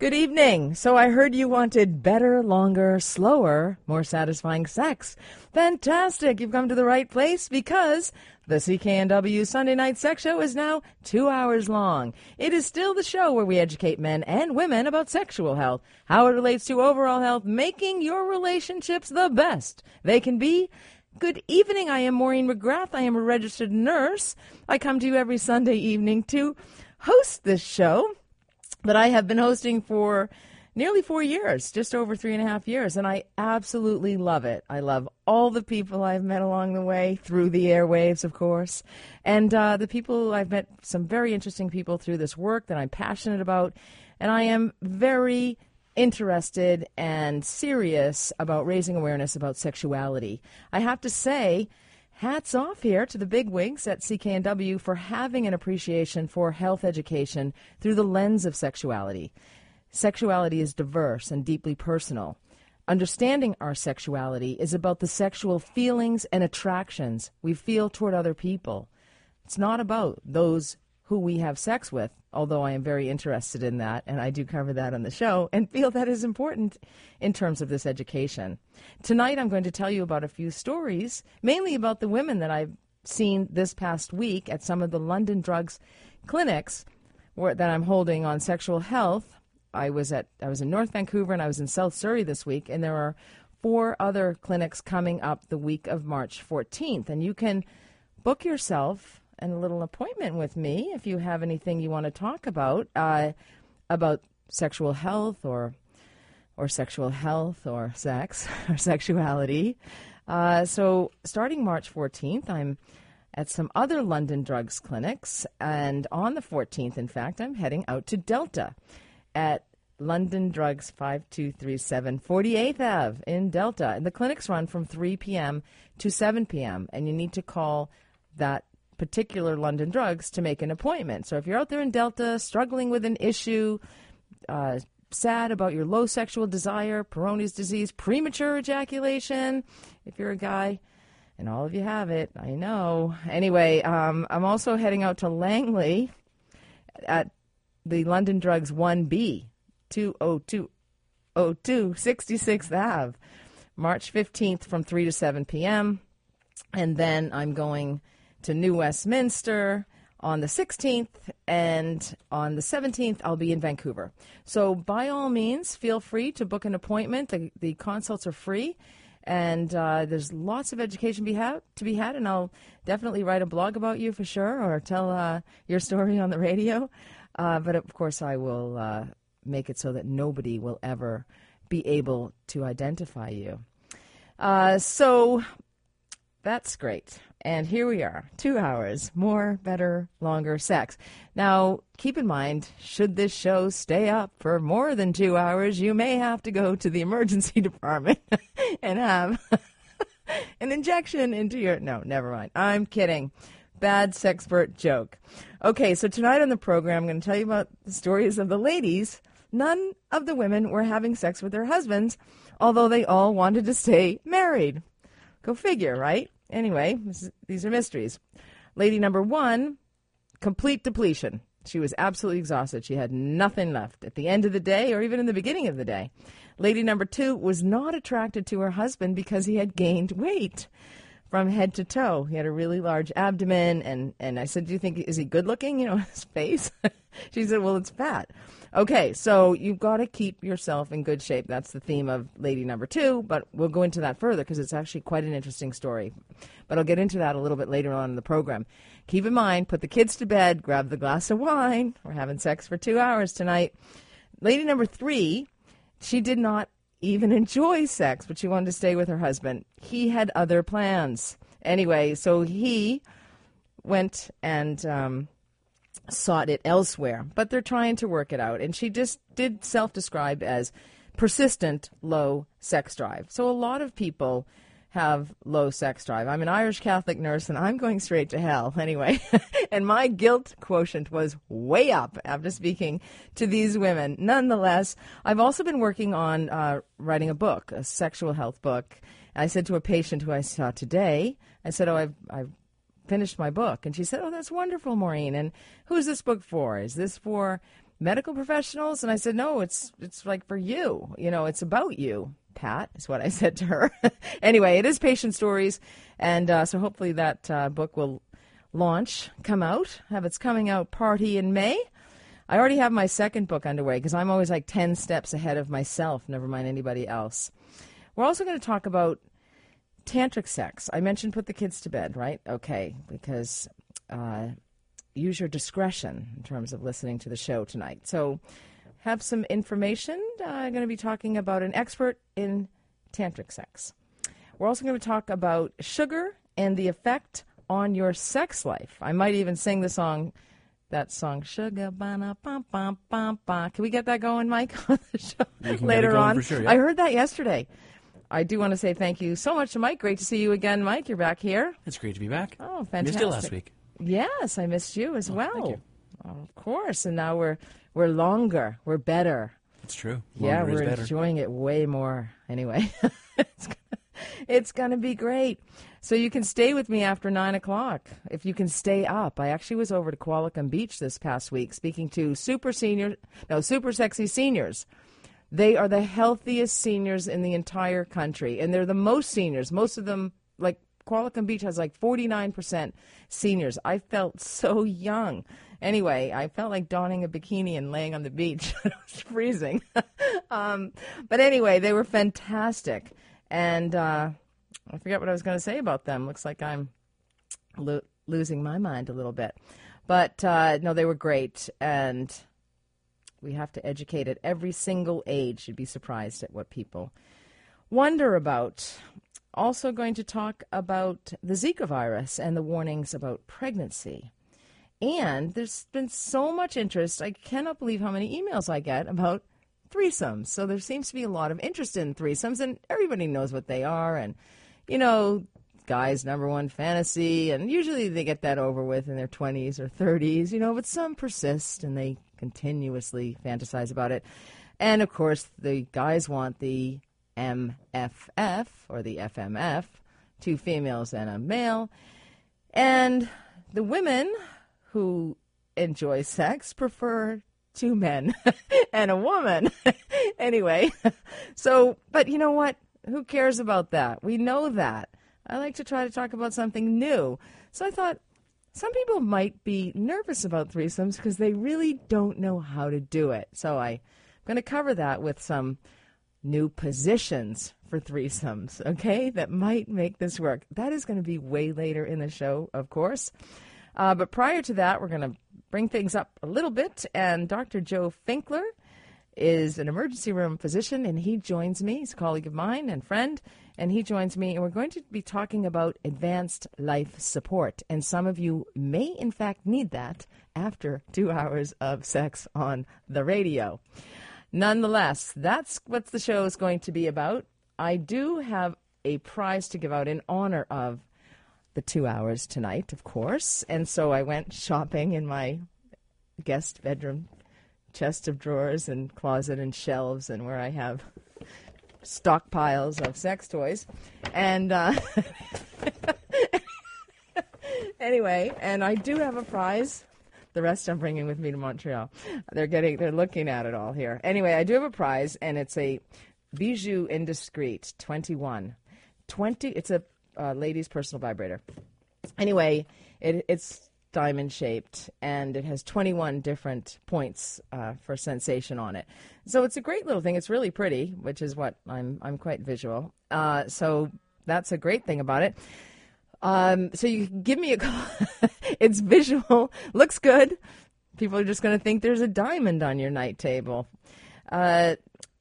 Good evening. So I heard you wanted better, longer, slower, more satisfying sex. Fantastic. You've come to the right place because the CKNW Sunday Night Sex Show is now two hours long. It is still the show where we educate men and women about sexual health, how it relates to overall health, making your relationships the best they can be. Good evening. I am Maureen McGrath. I am a registered nurse. I come to you every Sunday evening to host this show that I have been hosting for nearly four years, just over three and a half years, and I absolutely love it. I love all the people I've met along the way through the airwaves, of course, and uh, the people I've met some very interesting people through this work that I'm passionate about, and I am very interested and serious about raising awareness about sexuality. I have to say, hats off here to the big wigs at CKNW for having an appreciation for health education through the lens of sexuality. Sexuality is diverse and deeply personal. Understanding our sexuality is about the sexual feelings and attractions we feel toward other people. It's not about those who we have sex with, although I am very interested in that, and I do cover that on the show, and feel that is important in terms of this education. Tonight, I'm going to tell you about a few stories, mainly about the women that I've seen this past week at some of the London Drugs clinics where, that I'm holding on sexual health. I was at I was in North Vancouver and I was in South Surrey this week, and there are four other clinics coming up the week of March 14th, and you can book yourself and a little appointment with me if you have anything you want to talk about uh, about sexual health or or sexual health or sex or sexuality. Uh, so starting March 14th, I'm at some other London drugs clinics, and on the 14th, in fact, I'm heading out to Delta at London Drugs 5237 48th Ave in Delta. And the clinics run from 3 p.m. to 7 p.m., and you need to call that particular London drugs to make an appointment. So if you're out there in Delta struggling with an issue, uh, sad about your low sexual desire, Peyronie's disease, premature ejaculation, if you're a guy, and all of you have it, I know. Anyway, um, I'm also heading out to Langley at the London Drugs 1B, 202, 66th Ave, March 15th from 3 to 7 p.m. And then I'm going to New Westminster on the 16th, and on the 17th, I'll be in Vancouver. So, by all means, feel free to book an appointment. The, the consults are free, and uh, there's lots of education be ha- to be had. And I'll definitely write a blog about you for sure, or tell uh, your story on the radio. Uh, but of course, I will uh, make it so that nobody will ever be able to identify you. Uh, so, that's great. And here we are, two hours, more, better, longer sex. Now, keep in mind, should this show stay up for more than two hours, you may have to go to the emergency department and have an injection into your. No, never mind. I'm kidding. Bad sexpert joke. Okay, so tonight on the program, I'm going to tell you about the stories of the ladies. None of the women were having sex with their husbands, although they all wanted to stay married. Go figure, right? Anyway, is, these are mysteries. Lady number one, complete depletion. She was absolutely exhausted. She had nothing left at the end of the day or even in the beginning of the day. Lady number two was not attracted to her husband because he had gained weight from head to toe. He had a really large abdomen, and, and I said, Do you think, is he good looking? You know, his face? she said, Well, it's fat. Okay, so you've got to keep yourself in good shape. That's the theme of lady number two, but we'll go into that further because it's actually quite an interesting story. But I'll get into that a little bit later on in the program. Keep in mind, put the kids to bed, grab the glass of wine. We're having sex for two hours tonight. Lady number three, she did not even enjoy sex, but she wanted to stay with her husband. He had other plans. Anyway, so he went and um, sought it elsewhere, but they're trying to work it out. And she just did self describe as persistent low sex drive. So a lot of people have low sex drive. I'm an Irish Catholic nurse and I'm going straight to hell anyway. and my guilt quotient was way up after speaking to these women. Nonetheless, I've also been working on uh, writing a book, a sexual health book. I said to a patient who I saw today, I said, Oh, I've, I've finished my book. And she said, Oh, that's wonderful, Maureen. And who's this book for? Is this for medical professionals? And I said, no, it's it's like for you. You know, it's about you. Pat is what I said to her. anyway, it is patient stories, and uh, so hopefully that uh, book will launch, come out, have its coming out party in May. I already have my second book underway because I'm always like 10 steps ahead of myself, never mind anybody else. We're also going to talk about tantric sex. I mentioned put the kids to bed, right? Okay, because uh, use your discretion in terms of listening to the show tonight. So, have some information. Uh, I'm going to be talking about an expert in tantric sex. We're also going to talk about sugar and the effect on your sex life. I might even sing the song, that song, Sugar Bana Bum Bum Bum Bum. Can we get that going, Mike, on the show later on? Sure, yeah. I heard that yesterday. I do want to say thank you so much to Mike. Great to see you again, Mike. You're back here. It's great to be back. Oh, fantastic. Missed you last week. Yes, I missed you as well. thank you. Oh, of course. And now we're we're longer. We're better. It's true. yeah, Longer is we're enjoying it way more. Anyway, it's gonna, it's gonna be great. So you can stay with me after nine o'clock if you can stay up. I actually was over to Qualicum Beach this past week speaking to super senior, no, super sexy seniors. They are the healthiest seniors in the entire country, and they're the most seniors. Most of them, like Qualicum Beach, has like 49% seniors. I felt so young. Anyway, I felt like donning a bikini and laying on the beach. it was freezing. um, but anyway, they were fantastic. And uh, I forget what I was going to say about them. Looks like I'm lo- losing my mind a little bit. But uh, no, they were great. And we have to educate at every single age. You'd be surprised at what people wonder about. Also, going to talk about the Zika virus and the warnings about pregnancy. And there's been so much interest. I cannot believe how many emails I get about threesomes. So there seems to be a lot of interest in threesomes, and everybody knows what they are. And, you know, guys' number one fantasy, and usually they get that over with in their 20s or 30s, you know, but some persist and they continuously fantasize about it. And of course, the guys want the MFF or the FMF, two females and a male. And the women who enjoy sex prefer two men and a woman. anyway, so, but you know what? Who cares about that? We know that. I like to try to talk about something new. So I thought some people might be nervous about threesomes because they really don't know how to do it. So I'm going to cover that with some new positions for threesomes, okay, that might make this work. That is going to be way later in the show, of course. Uh, but prior to that, we're going to bring things up a little bit. And Dr. Joe Finkler is an emergency room physician, and he joins me. He's a colleague of mine and friend, and he joins me. And we're going to be talking about advanced life support. And some of you may, in fact, need that after two hours of sex on the radio. Nonetheless, that's what the show is going to be about. I do have a prize to give out in honor of the two hours tonight, of course. And so I went shopping in my guest bedroom chest of drawers and closet and shelves and where I have stockpiles of sex toys. And uh, anyway, and I do have a prize. The rest I'm bringing with me to Montreal. They're getting, they're looking at it all here. Anyway, I do have a prize, and it's a Bijoux Indiscrets 21. 20, it's a uh, lady's personal vibrator. Anyway, it, it's diamond shaped and it has 21 different points uh, for sensation on it. So it's a great little thing. It's really pretty, which is what I'm I'm quite visual. Uh, so that's a great thing about it. Um, so you can give me a call. it's visual, looks good. People are just going to think there's a diamond on your night table. Uh,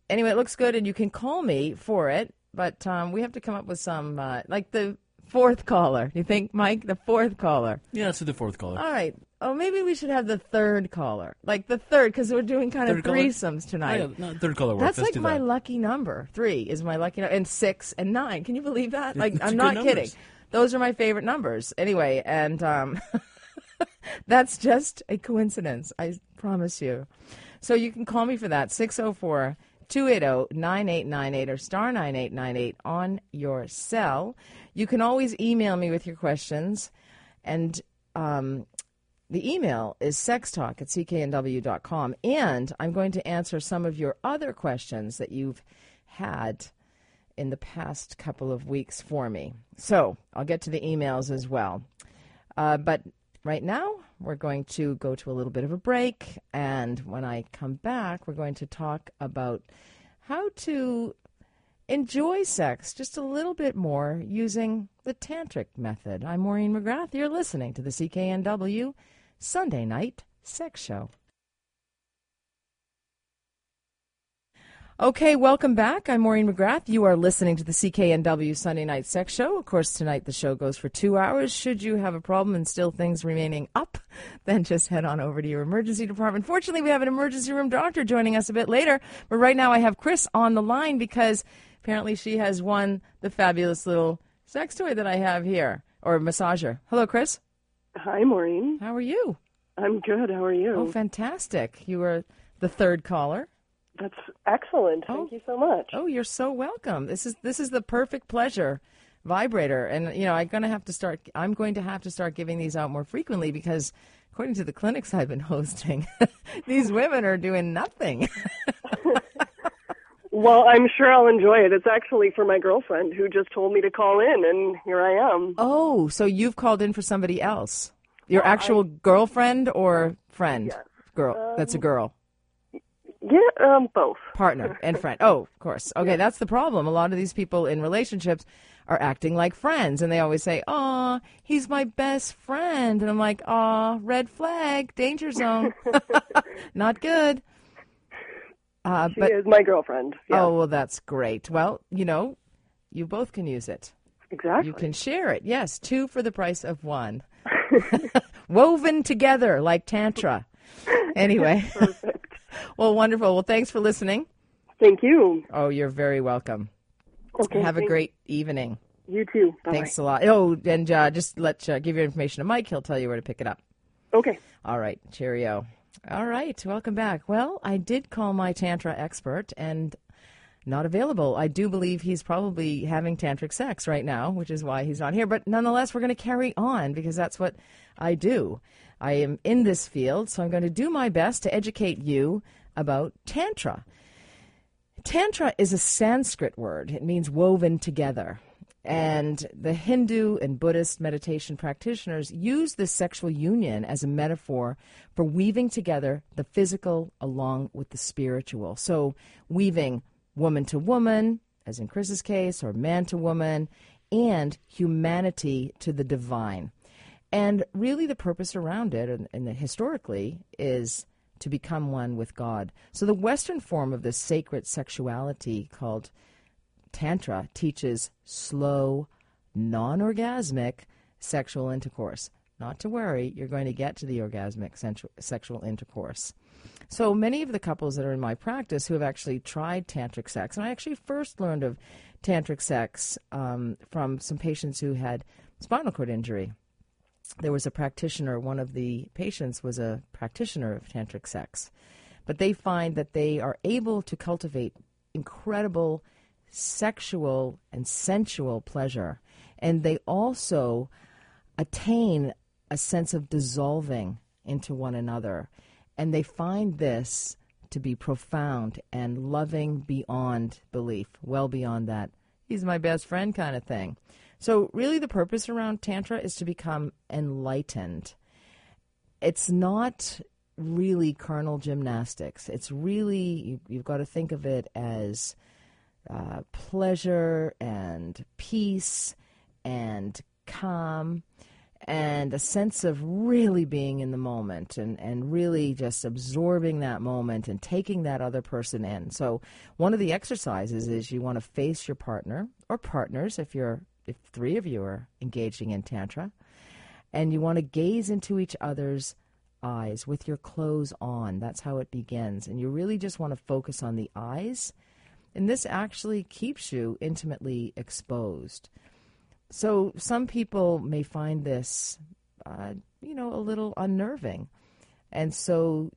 anyway, it looks good, and you can call me for it. But um, we have to come up with some, uh, like the fourth caller. You think, Mike, the fourth caller? Yeah, let's do the fourth caller. All right. Oh, maybe we should have the third caller, like the third, because we're doing kind of Third caller? threesomes Oh, tonight. yeah, no, third caller works. That's Let's like my that. lucky number. Three is my lucky number, and six and nine. Can you believe that? Like, It's I'm not numbers. kidding. Those are my favorite numbers. Anyway, and um, that's just a coincidence. I promise you. So you can call me for that 604 280 9898 or star 9898 on your cell. You can always email me with your questions. And um, The email is sextalk at cknw.com. And I'm going to answer some of your other questions that you've had in the past couple of weeks for me. So I'll get to the emails as well. Uh, but right now, we're going to go to a little bit of a break. And when I come back, we're going to talk about how to enjoy sex just a little bit more using the tantric method. I'm Maureen McGrath. You're listening to the CKNW Sunday Night Sex Show. Okay, welcome back. I'm Maureen McGrath. You are listening to the CKNW Sunday Night Sex Show. Of course, tonight the show goes for two hours. Should you have a problem and still things remaining up, then just head on over to your emergency department. Fortunately, we have an emergency room doctor joining us a bit later. But right now, I have Chris on the line because apparently she has won the fabulous little sex toy that I have here, or massager. Hello, Chris. Hi, Maureen. How are you? I'm good. How are you? Oh, fantastic. You are the third caller. That's excellent. Thank Oh. you so much. Oh, you're so welcome. This is this is the perfect pleasure vibrator, and you know I'm going to have to start. I'm going to have to start giving these out more frequently because, according to the clinics I've been hosting, these women are doing nothing. Well, I'm sure I'll enjoy it. It's actually for my girlfriend who just told me to call in, and here I am. oh, so you've called in for somebody else? Your actual girlfriend or friend? Yes. Girl. That's a um, girl. Yeah, um, both. partner and friend. Oh, of course. Okay, that's the problem. A lot of these people in relationships are acting like friends, and they always say, "Aw, he's my best friend," and I'm like, "Aw, red flag, danger zone, not good." Uh, She but is my girlfriend. Yeah, oh well, that's great. Well, you know, you both can use it. exactly. You can share it. Yes, two for the price of one. Woven together like tantra. Anyway, Perfect. Well, wonderful. Well, thanks for listening. Thank you. Oh, you're very welcome. Okay. Have a great evening. You too. Bye. Thanks a lot. Oh, and uh, just let uh, give your information to Mike. He'll tell you where to pick it up. Okay. All right. Cheerio. All right. Welcome back. Well, I did call my tantra expert and not available. I do believe he's probably having tantric sex right now, which is why he's not here. But nonetheless, we're going to carry on because that's what I do. I am in this field, so I'm going to do my best to educate you about tantra. Tantra is a Sanskrit word. It means woven together. And the Hindu and Buddhist meditation practitioners use this sexual union as a metaphor for weaving together the physical along with the spiritual. So, weaving woman to woman, as in Chris's case, or man to woman, and humanity to the divine. And really, the purpose around it, and, and historically, is to become one with God. So, the Western form of this sacred sexuality called Tantra teaches slow, non orgasmic sexual intercourse. Not to worry, you're going to get to the orgasmic sexual intercourse. So many of the couples that are in my practice who have actually tried tantric sex, and I actually first learned of tantric sex um, from some patients who had spinal cord injury. There was a practitioner, one of the patients was a practitioner of tantric sex, but they find that they are able to cultivate incredible sexual and sensual pleasure. And they also attain a sense of dissolving into one another. And they find this to be profound and loving beyond belief, well beyond that. He's my best friend kind of thing. So, really, the purpose around Tantra is to become enlightened. It's not really carnal gymnastics. It's really, you, you've got to think of it as uh, pleasure and peace and calm and a sense of really being in the moment and, and really just absorbing that moment and taking that other person in. So one of the exercises is you want to face your partner or partners if you're if three of you are engaging in tantra and you want to gaze into each other's eyes with your clothes on. That's how it begins. And you really just want to focus on the eyes and this actually keeps you intimately exposed. So some people may find this, uh, you know, a little unnerving, and so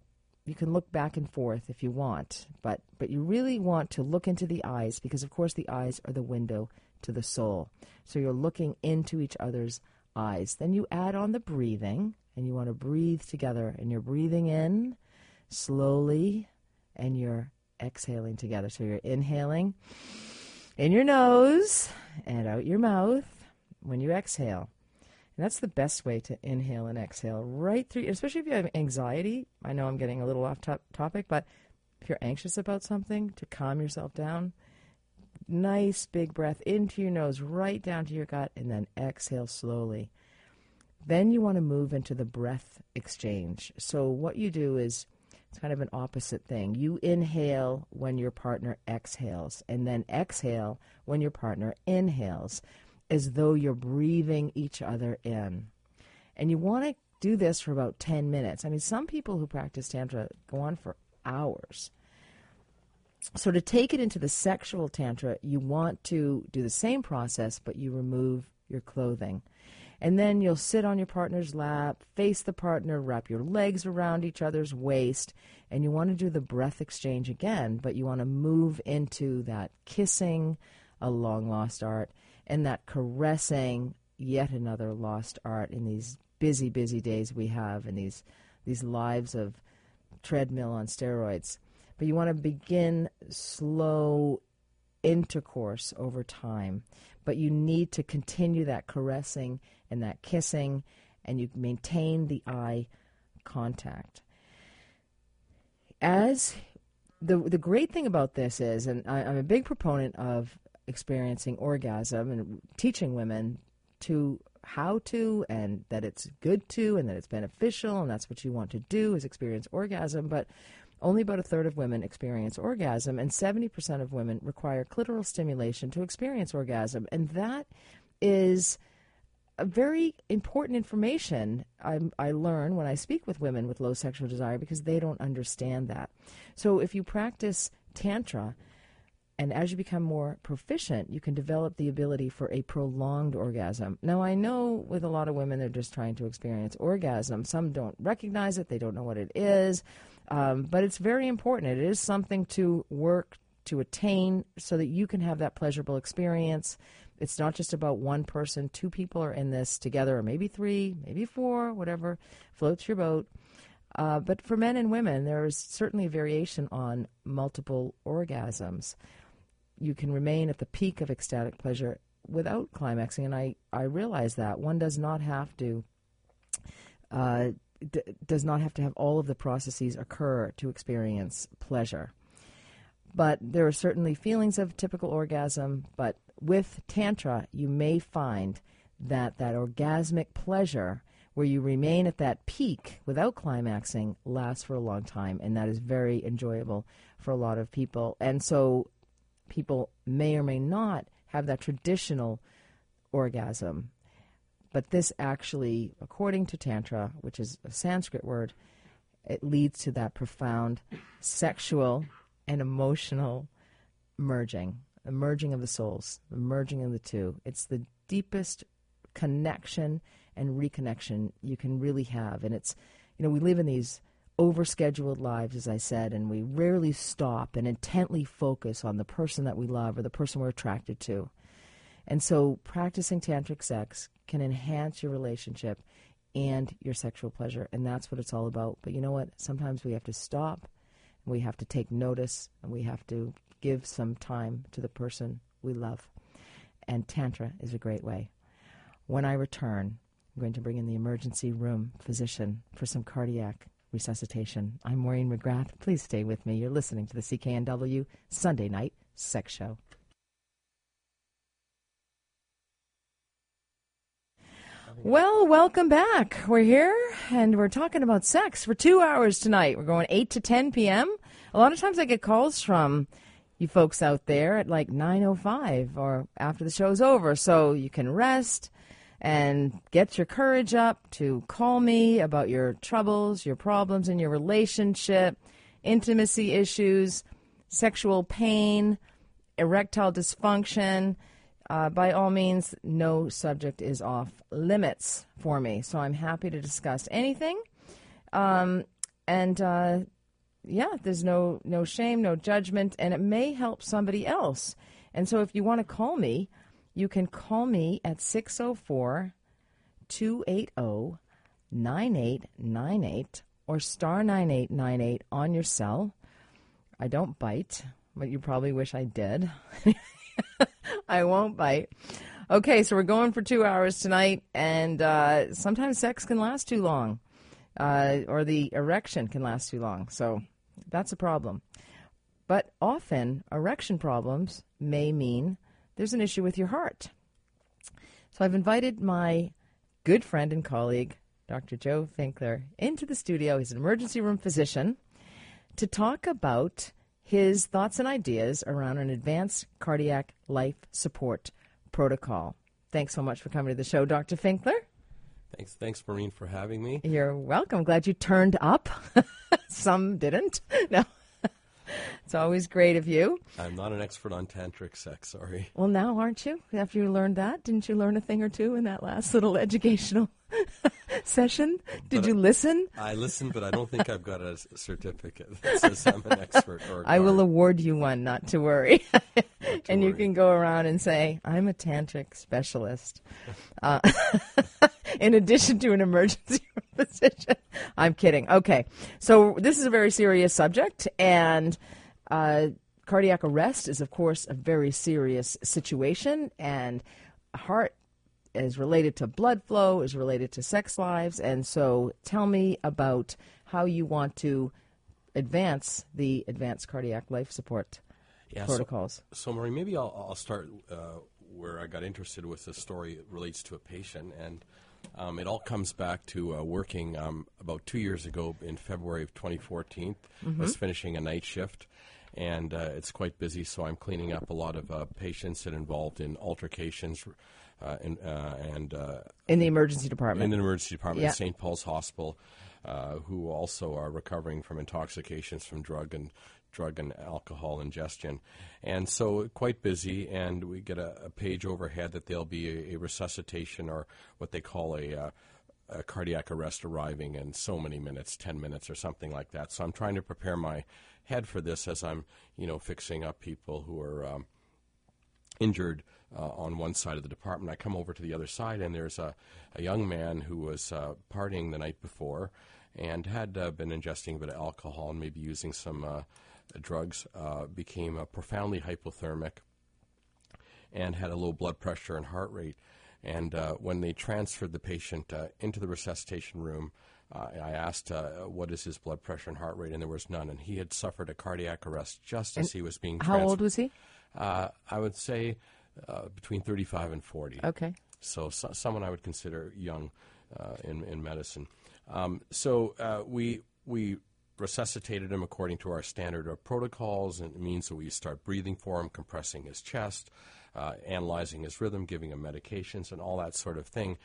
you can look back and forth if you want, but but you really want to look into the eyes because, of course, the eyes are the window to the soul. So you're looking into each other's eyes. Then you add on the breathing, and you want to breathe together. And you're breathing in slowly, and you're exhaling together. So you're inhaling in your nose and out your mouth when you exhale. And that's the best way to inhale and exhale right through, especially if you have anxiety. I know I'm getting a little off top, topic, but if you're anxious about something, to calm yourself down, nice big breath into your nose, right down to your gut, and then exhale slowly. Then you want to move into the breath exchange. So, what you do is it's kind of an opposite thing. You inhale when your partner exhales, and then exhale when your partner inhales, as though you're breathing each other in. And you want to do this for about 10 minutes. I mean, some people who practice Tantra go on for hours. So, to take it into the sexual Tantra, you want to do the same process, but you remove your clothing. And then you'll sit on your partner's lap, face the partner, wrap your legs around each other's waist, and you want to do the breath exchange again, but you want to move into that kissing, a long lost art, and that caressing, yet another lost art in these busy, busy days we have and these these lives of treadmill on steroids. But you want to begin slow intercourse over time. But you need to continue that caressing and that kissing, and you maintain the eye contact. As the the great thing about this is, and I, I'm a big proponent of experiencing orgasm and teaching women to how to and that it's good to and that it's beneficial and that's what you want to do is experience orgasm but only about a third of women experience orgasm, and 70% of women require clitoral stimulation to experience orgasm. And that is a very important information I, I, learn when I speak with women with low sexual desire because they don't understand that. So if you practice Tantra, and as you become more proficient, you can develop the ability for a prolonged orgasm. Now, I know with a lot of women, they're just trying to experience orgasm. Some don't recognize it, they don't know what it is. Um, but it's very important. It is something to work to attain so that you can have that pleasurable experience. It's not just about one person, two people are in this together, or maybe three, maybe four, whatever floats your boat. Uh, but for men and women, there is certainly variation on multiple orgasms. You can remain at the peak of ecstatic pleasure without climaxing, and I, I realize that. One does not have to uh, d- does not have to have all of the processes occur to experience pleasure. But there are certainly feelings of typical orgasm, but with Tantra, you may find that that orgasmic pleasure where you remain at that peak without climaxing lasts for a long time, and that is very enjoyable for a lot of people. And so people may or may not have that traditional orgasm but this actually, according to Tantra, which is a Sanskrit word, it leads to that profound sexual and emotional merging, the merging of the souls, the merging of the two. It's the deepest connection and reconnection you can really have. And it's, you know, we live in these overscheduled lives, as I said, and we rarely stop and intently focus on the person that we love or the person we're attracted to. And so practicing tantric sex can enhance your relationship and your sexual pleasure. And that's what it's all about. But you know what? Sometimes we have to stop, we have to take notice, and we have to give some time to the person we love. And Tantra is a great way. When I return, I'm going to bring in the emergency room physician for some cardiac resuscitation. I'm Maureen McGrath. Please stay with me. You're listening to the CKNW Sunday Night Sex Show. Well, welcome back. We're here and we're talking about sex for two hours tonight. We're going 8 to 10 p.m. A lot of times I get calls from you folks out there at like 9.05 or after the show's over. So you can rest and get your courage up to call me about your troubles, your problems in your relationship, intimacy issues, sexual pain, erectile dysfunction uh, by all means, no subject is off limits for me. So I'm happy to discuss anything. Um, and uh, yeah, there's no no shame, no judgment, and it may help somebody else. And so if you want to call me, you can call me at 604 280 9898 or star 9898 on your cell. I don't bite, but you probably wish I did. I won't bite. Okay, so we're going for two hours tonight, and uh, sometimes sex can last too long, uh, or the erection can last too long. So that's a problem. But often, erection problems may mean there's an issue with your heart. So I've invited my good friend and colleague, Dr. Joe Finkler, into the studio. He's an emergency room physician to talk about his thoughts and ideas around an advanced cardiac life support protocol. Thanks so much for coming to the show, Dr. Finkler. Thanks, thanks, Maureen, for having me. You're welcome. Glad you turned up. Some didn't. No. It's always great of you. I'm not an expert on tantric sex, sorry. Well, now aren't you? After you learned that, didn't you learn a thing or two in that last little educational session? Did But you listen? I listened, but I don't think I've got a certificate that says I'm an expert I will award you one, not to worry. and you can go around and say, I'm a tantric specialist. Uh, in addition to an emergency physician. I'm kidding. Okay. So this is a very serious subject, and uh, cardiac arrest is, of course, a very serious situation, and heart is related to blood flow, is related to sex lives. And so tell me about how you want to advance the advanced cardiac life support Yeah, protocols. So, Marie, maybe I'll, I'll start uh, where I got interested with this story. It relates to a patient, and um, it all comes back to uh, working um, about two years ago in February of 2014. Mm-hmm. Was finishing a night shift, and uh, it's quite busy, so I'm cleaning up a lot of uh, patients that involved in altercations. Uh, and uh, and uh, in the emergency department in the emergency department Yeah. at St. Paul's Hospital, uh, who also are recovering from intoxications from drug and drug and alcohol ingestion, and so quite busy. And we get a, a page overhead that there'll be a, a resuscitation or what they call a, uh, a cardiac arrest arriving in so many minutes, ten minutes or something like that. So I'm trying to prepare my head for this as I'm, you know, fixing up people who are. Um, injured uh, on one side of the department. I come over to the other side, and there's a, a young man who was uh, partying the night before and had uh, been ingesting a bit of alcohol and maybe using some uh, drugs, uh, became profoundly hypothermic and had a low blood pressure and heart rate. And uh, when they transferred the patient uh, into the resuscitation room, uh, I asked, uh, what is his blood pressure and heart rate, and there was none. And he had suffered a cardiac arrest just as he was being How transferred. old was he? Uh, I would say uh, between 35 and 40. Okay. So, so someone I would consider young uh, in in medicine. Um, so uh, we we resuscitated him according to our standard of protocols, and it means that we start breathing for him, compressing his chest, uh, analyzing his rhythm, giving him medications, and all that sort of thing.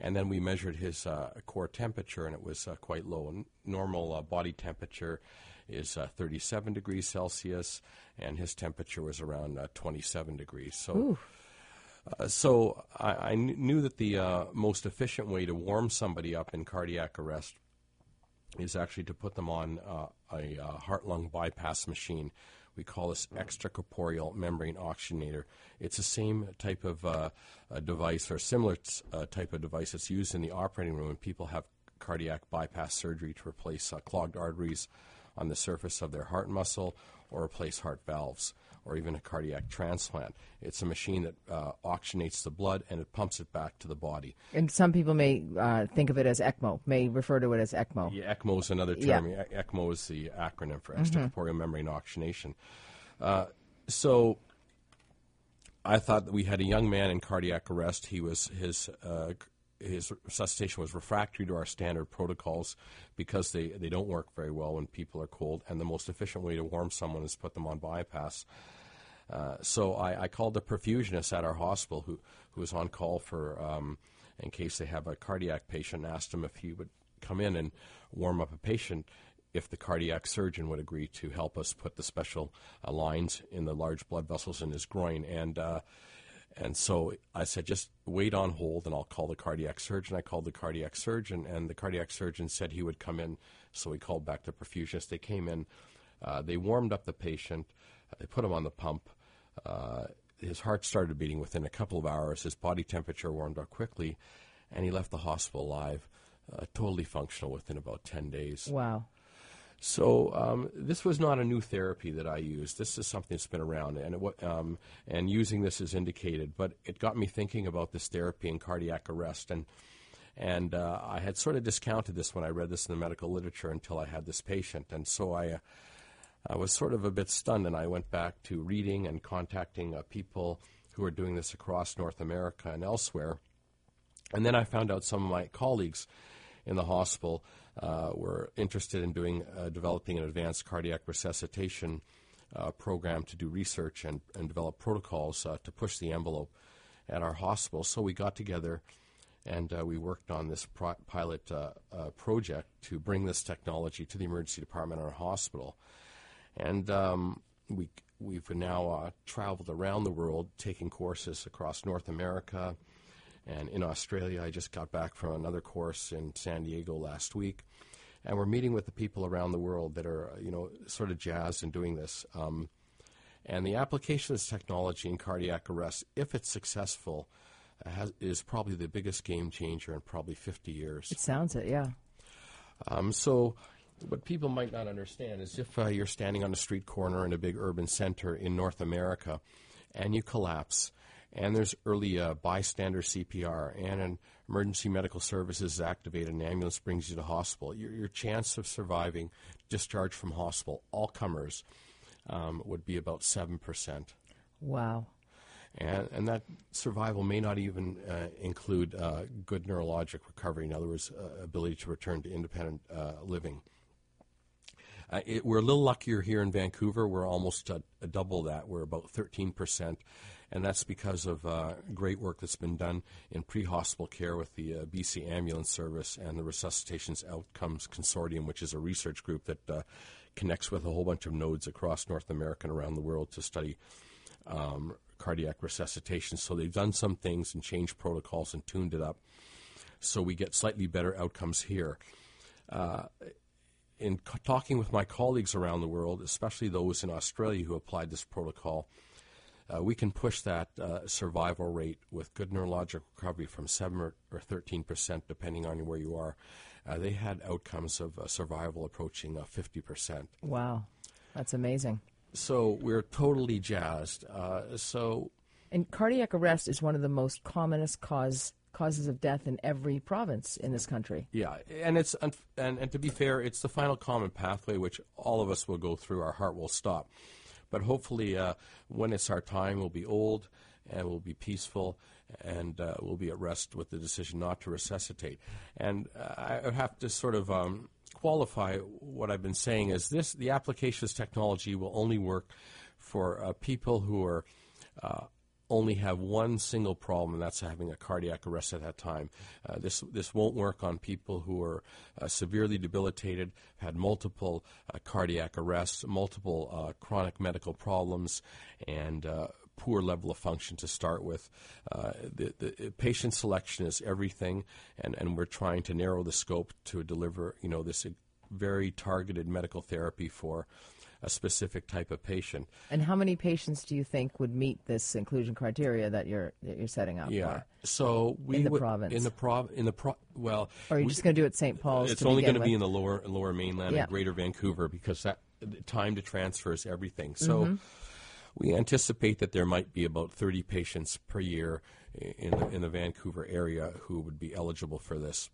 And then we measured his uh, core temperature, and it was uh, quite low. N- normal uh, body temperature is uh, 37 degrees Celsius, and his temperature was around uh, 27 degrees. So. Uh, so I, I knew that the uh, most efficient way to warm somebody up in cardiac arrest is actually to put them on uh, a heart-lung bypass machine. We call this extracorporeal membrane oxygenator. It's the same type of uh, device or similar t- uh, type of device that's used in the operating room when people have cardiac bypass surgery to replace uh, clogged arteries on the surface of their heart muscle or replace heart valves or even a cardiac transplant. It's a machine that uh, oxygenates the blood and it pumps it back to the body. And some people may uh, think of it as ECMO, may refer to it as ECMO. Yeah, ECMO is another Yeah. term. E- ECMO is the acronym for extracorporeal membrane oxygenation. Uh, so I thought that we had a young man in cardiac arrest. He was his uh, his resuscitation was refractory to our standard protocols because they, they don't work very well when people are cold. And the most efficient way to warm someone is put them on bypass. Uh, so I, I called the perfusionist at our hospital who, who was on call for um, in case they have a cardiac patient. Asked him if he would come in and warm up a patient if the cardiac surgeon would agree to help us put the special uh, lines in the large blood vessels in his groin. And uh, and so I said, just wait on hold, and I'll call the cardiac surgeon. I called the cardiac surgeon, and the cardiac surgeon said he would come in. So we called back the perfusionist. They came in. Uh, they warmed up the patient. They put him on the pump. Uh, his heart started beating within a couple of hours. His body temperature warmed up quickly. and he left the hospital alive, uh, totally functional within about 10 days. Wow. So um, this was not a new therapy that I used. This is something that's been around, and it, um, and using this is indicated. But it got me thinking about this therapy in cardiac arrest, and and uh, I had sort of discounted this when I read this in the medical literature until I had this patient, and so I. Uh, I was sort of a bit stunned, and I went back to reading and contacting uh, people who are doing this across North America and elsewhere. And then I found out some of my colleagues in the hospital uh, were interested in doing uh, developing an advanced cardiac resuscitation uh, program to do research and, and develop protocols uh, to push the envelope at our hospital. So we got together and uh, we worked on this pro- pilot uh, project to bring this technology to the emergency department at our hospital. And um, we, we've now traveled around the world taking courses across North America and in Australia. I just got back from another course in San Diego last week. And we're meeting with the people around the world that are, you know, sort of jazzed in doing this. Um, and the application of this technology in cardiac arrest, if it's successful, uh, has, is probably the biggest game changer in probably 50 years. It sounds it, yeah. Um, so, what people might not understand is if uh, you're standing on a street corner in a big urban center in North America and you collapse, and there's early uh, bystander CPR, and an emergency medical services is activated, an ambulance brings you to hospital, your, your chance of surviving discharge from hospital, all comers, um, would be about 7%. Wow. And, and that survival may not even uh, include uh, good neurologic recovery, in other words, uh, ability to return to independent uh, living. Uh, it, we're a little luckier here in Vancouver. We're almost a, a double that. We're about 13%. And that's because of uh, great work that's been done in pre hospital care with the uh, BC Ambulance Service and the Resuscitations Outcomes Consortium, which is a research group that uh, connects with a whole bunch of nodes across North America and around the world to study um, cardiac resuscitation. So they've done some things and changed protocols and tuned it up so we get slightly better outcomes here. Uh, in talking with my colleagues around the world, especially those in Australia who applied this protocol, uh, we can push that uh, survival rate with good neurologic recovery from 7 or, or 13 percent, depending on where you are. Uh, they had outcomes of uh, survival approaching uh, 50 percent. Wow. That's amazing. So we're totally jazzed. Uh, so And cardiac arrest is one of the most commonest cause causes of death in every province in this country. Yeah, and it's and, and to be fair, it's the final common pathway which all of us will go through. Our heart will stop, but hopefully, uh, when it's our time, we'll be old and we'll be peaceful and uh, we'll be at rest with the decision not to resuscitate. And uh, I have to sort of um, qualify what I've been saying is this: the application of technology will only work for uh, people who are uh, only have one single problem, and that's having a cardiac arrest at that time. Uh, this this won't work on people who are uh, severely debilitated, had multiple uh, cardiac arrests, multiple uh, chronic medical problems, and uh, poor level of function to start with. Uh, the, the patient selection is everything, and, and we're trying to narrow the scope to deliver, you know, this very targeted medical therapy for a specific type of patient. And how many patients do you think would meet this inclusion criteria that you're that you're setting up Yeah. for? So we In the would- province. in the prov in the pro well Or are you we- just going to do it St. Paul's? it's only going to be in the lower lower mainland Yeah. and greater Vancouver because that time to transfer is everything. So Mm-hmm. we anticipate that there might be about 30 patients per year in the, in the Vancouver area who would be eligible for this.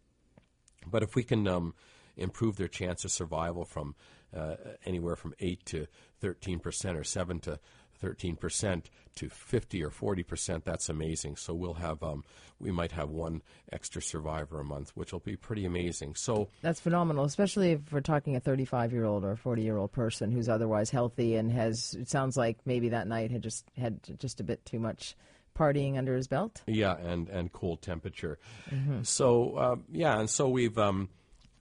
But if we can um, improve their chance of survival from uh, anywhere from 8 to 13 percent or 7 to 13 percent to 50 or 40 percent, that's amazing. So we'll have, um, we might have one extra survivor a month, which will be pretty amazing. So That's phenomenal, especially if we're talking a 35 year old or a 40 year old person who's otherwise healthy and has. It sounds like maybe that night had just had just a bit too much partying under his belt. Yeah, and, and cold temperature. So uh, yeah, and so we've um,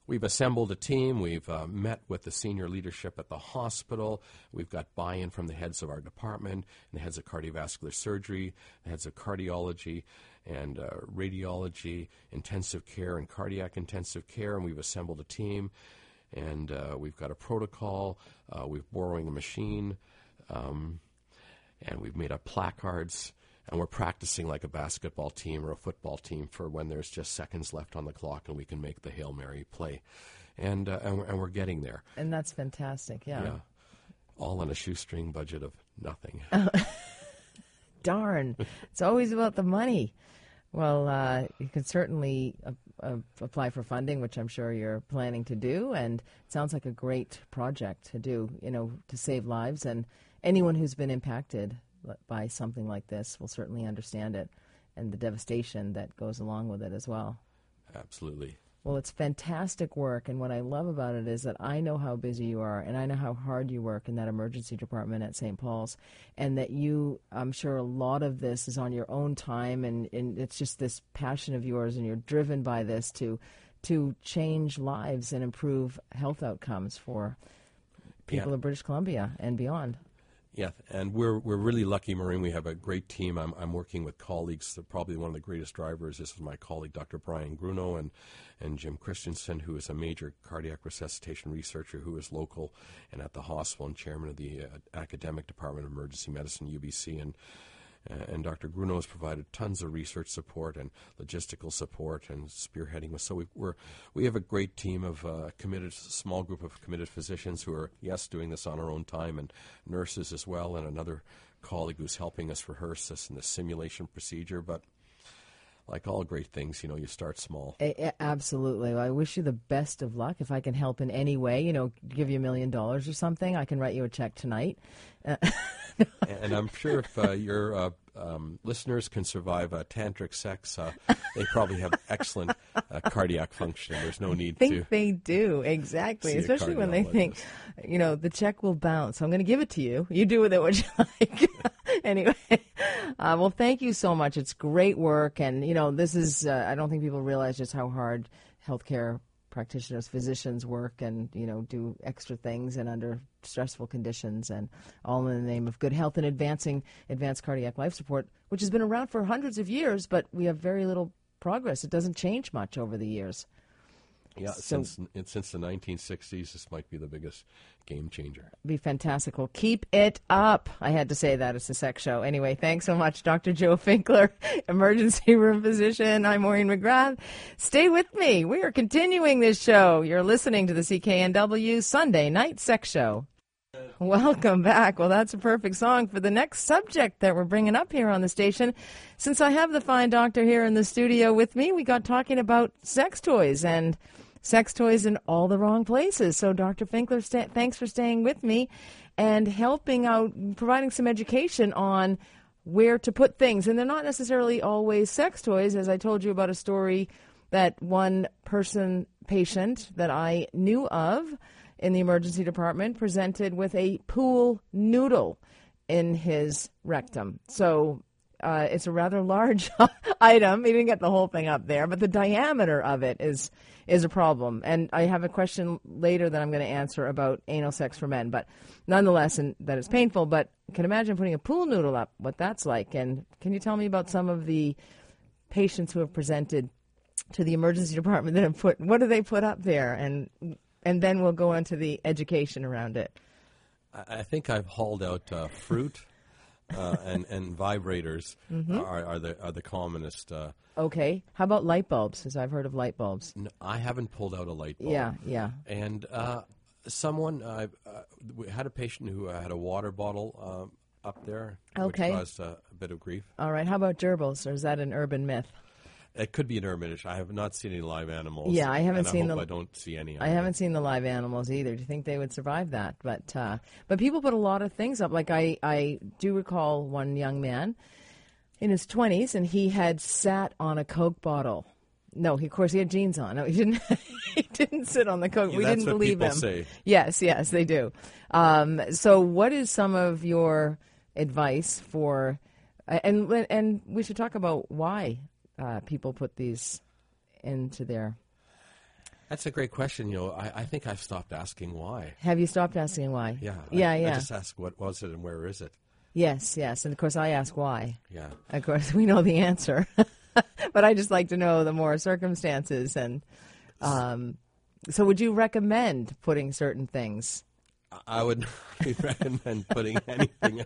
we've assembled a team. We've uh, met with the senior leadership at the hospital. We've got buy-in from the heads of our department and the heads of cardiovascular surgery, the heads of cardiology and uh, radiology, intensive care, and cardiac intensive care. And we've assembled a team, and uh, we've got a protocol. Uh, we're borrowing a machine. Um, and we've made up placards and we're practicing like a basketball team or a football team for when there's just seconds left on the clock and we can make the hail mary play, and uh, and, we're, and we're getting there. And that's fantastic. Yeah. Yeah, all on a shoestring budget of nothing. Darn. it's always about the money. Well, uh, you can certainly uh, uh, apply for funding, which I'm sure you're planning to do, and it sounds like a great project to do. You know, to save lives, and anyone who's been impacted by something like this will certainly understand it, and the devastation that goes along with it as well. Absolutely. Well, it's fantastic work, and what I love about it is that I know how busy you are, and I know how hard you work in that emergency department at St. Paul's, and that you, I'm sure a lot of this is on your own time, and, and it's just this passion of yours, and you're driven by this to, to change lives and improve health outcomes for people Yeah. of British Columbia and beyond. Yeah, and we're we're really lucky, Maureen. We have a great team. I'm I'm working with colleagues. Probably one of the greatest drivers. This is my colleague, Dr. Brian Grunau, and and Jim Christenson, who is a major cardiac resuscitation researcher who is local and at the hospital and chairman of the uh, academic department of emergency medicine, UBC, and. Uh, and Dr. Grunau has provided tons of research support and logistical support and spearheading. Us. So we, we're we have a great team of uh, committed, small group of committed physicians who are yes doing this on our own time, and nurses as well, and another colleague who's helping us rehearse this in the simulation procedure. But like all great things, you know, you start small. A- absolutely. Well, I wish you the best of luck. If I can help in any way, you know, give you a million dollars or something, I can write you a check tonight. and I'm sure if uh, your uh, um, listeners can survive uh, tantric sex, uh, they probably have excellent uh, cardiac function. There's no need think to. they do exactly, especially when they think, you know, the check will bounce. I'm going to give it to you. You do with it what you like. anyway, uh, well, thank you so much. It's great work, and you know, this is. Uh, I don't think people realize just how hard healthcare practitioners, physicians work, and you know, do extra things and under stressful conditions, and all in the name of good health and advancing advanced cardiac life support, which has been around for hundreds of years, but we have very little progress. It doesn't change much over the years. Yeah, So- since since the 1960s, this might be the biggest game changer. be fantastical. Keep it up. I had to say that. It's a sex show. Anyway, thanks so much, Dr. Joe Finkler, emergency room physician. I'm Maureen McGrath. Stay with me. We are continuing this show. You're listening to the CKNW Sunday Night Sex Show. Welcome back. Well, that's a perfect song for the next subject that we're bringing up here on the station. Since I have the fine doctor here in the studio with me, we got talking about sex toys and sex toys in all the wrong places. So, Dr. Finkler, thanks for staying with me and helping out, providing some education on where to put things. And they're not necessarily always sex toys, as I told you about a story that one person patient that I knew of in the emergency department presented with a pool noodle in his rectum. So uh, it's a rather large item. He didn't get the whole thing up there, but the diameter of it is is a problem. And I have a question later that I'm going to answer about anal sex for men, but nonetheless, and that is painful. But can imagine putting a pool noodle up, what that's like. And can you tell me about some of the patients who have presented to the emergency department that have put what do they put up there and and then we'll go into the education around it. I, I think I've hauled out uh, fruit uh, and and vibrators Mm-hmm. are, are the are the commonest. Uh, Okay. How about light bulbs? Because I've heard of light bulbs. I haven't pulled out a light bulb. Yeah, yeah. And uh, someone uh, uh, had a patient who had a water bottle um, up there, Okay. which caused uh, a bit of grief. All right. How about gerbils? Or is that an urban myth? It could be an urbanish. I have not seen any live animals. Yeah, I haven't seen I I don't see any. I haven't seen the live animals either. Do you think they would survive that? But uh, but people put a lot of things up. Like I I do recall one young man in his twenties, and he had sat on a Coke bottle. No, he, of course he had jeans on. No, he didn't. he didn't sit on the Coke. Yeah, we didn't believe him. say. Yes, yes, they do. Um, so, what is some of your advice for? uh, And and we should talk about why uh, people put these into their. That's a great question. You know, I, I think I've stopped asking why. Have you stopped asking why? Yeah. yeah, I, yeah. I just ask what was it and where is it. Yes, yes. And of course, I ask why. Yeah. Of course, we know the answer. but I just like to know the more circumstances. And um, so, would you recommend putting certain things? I would not recommend putting anything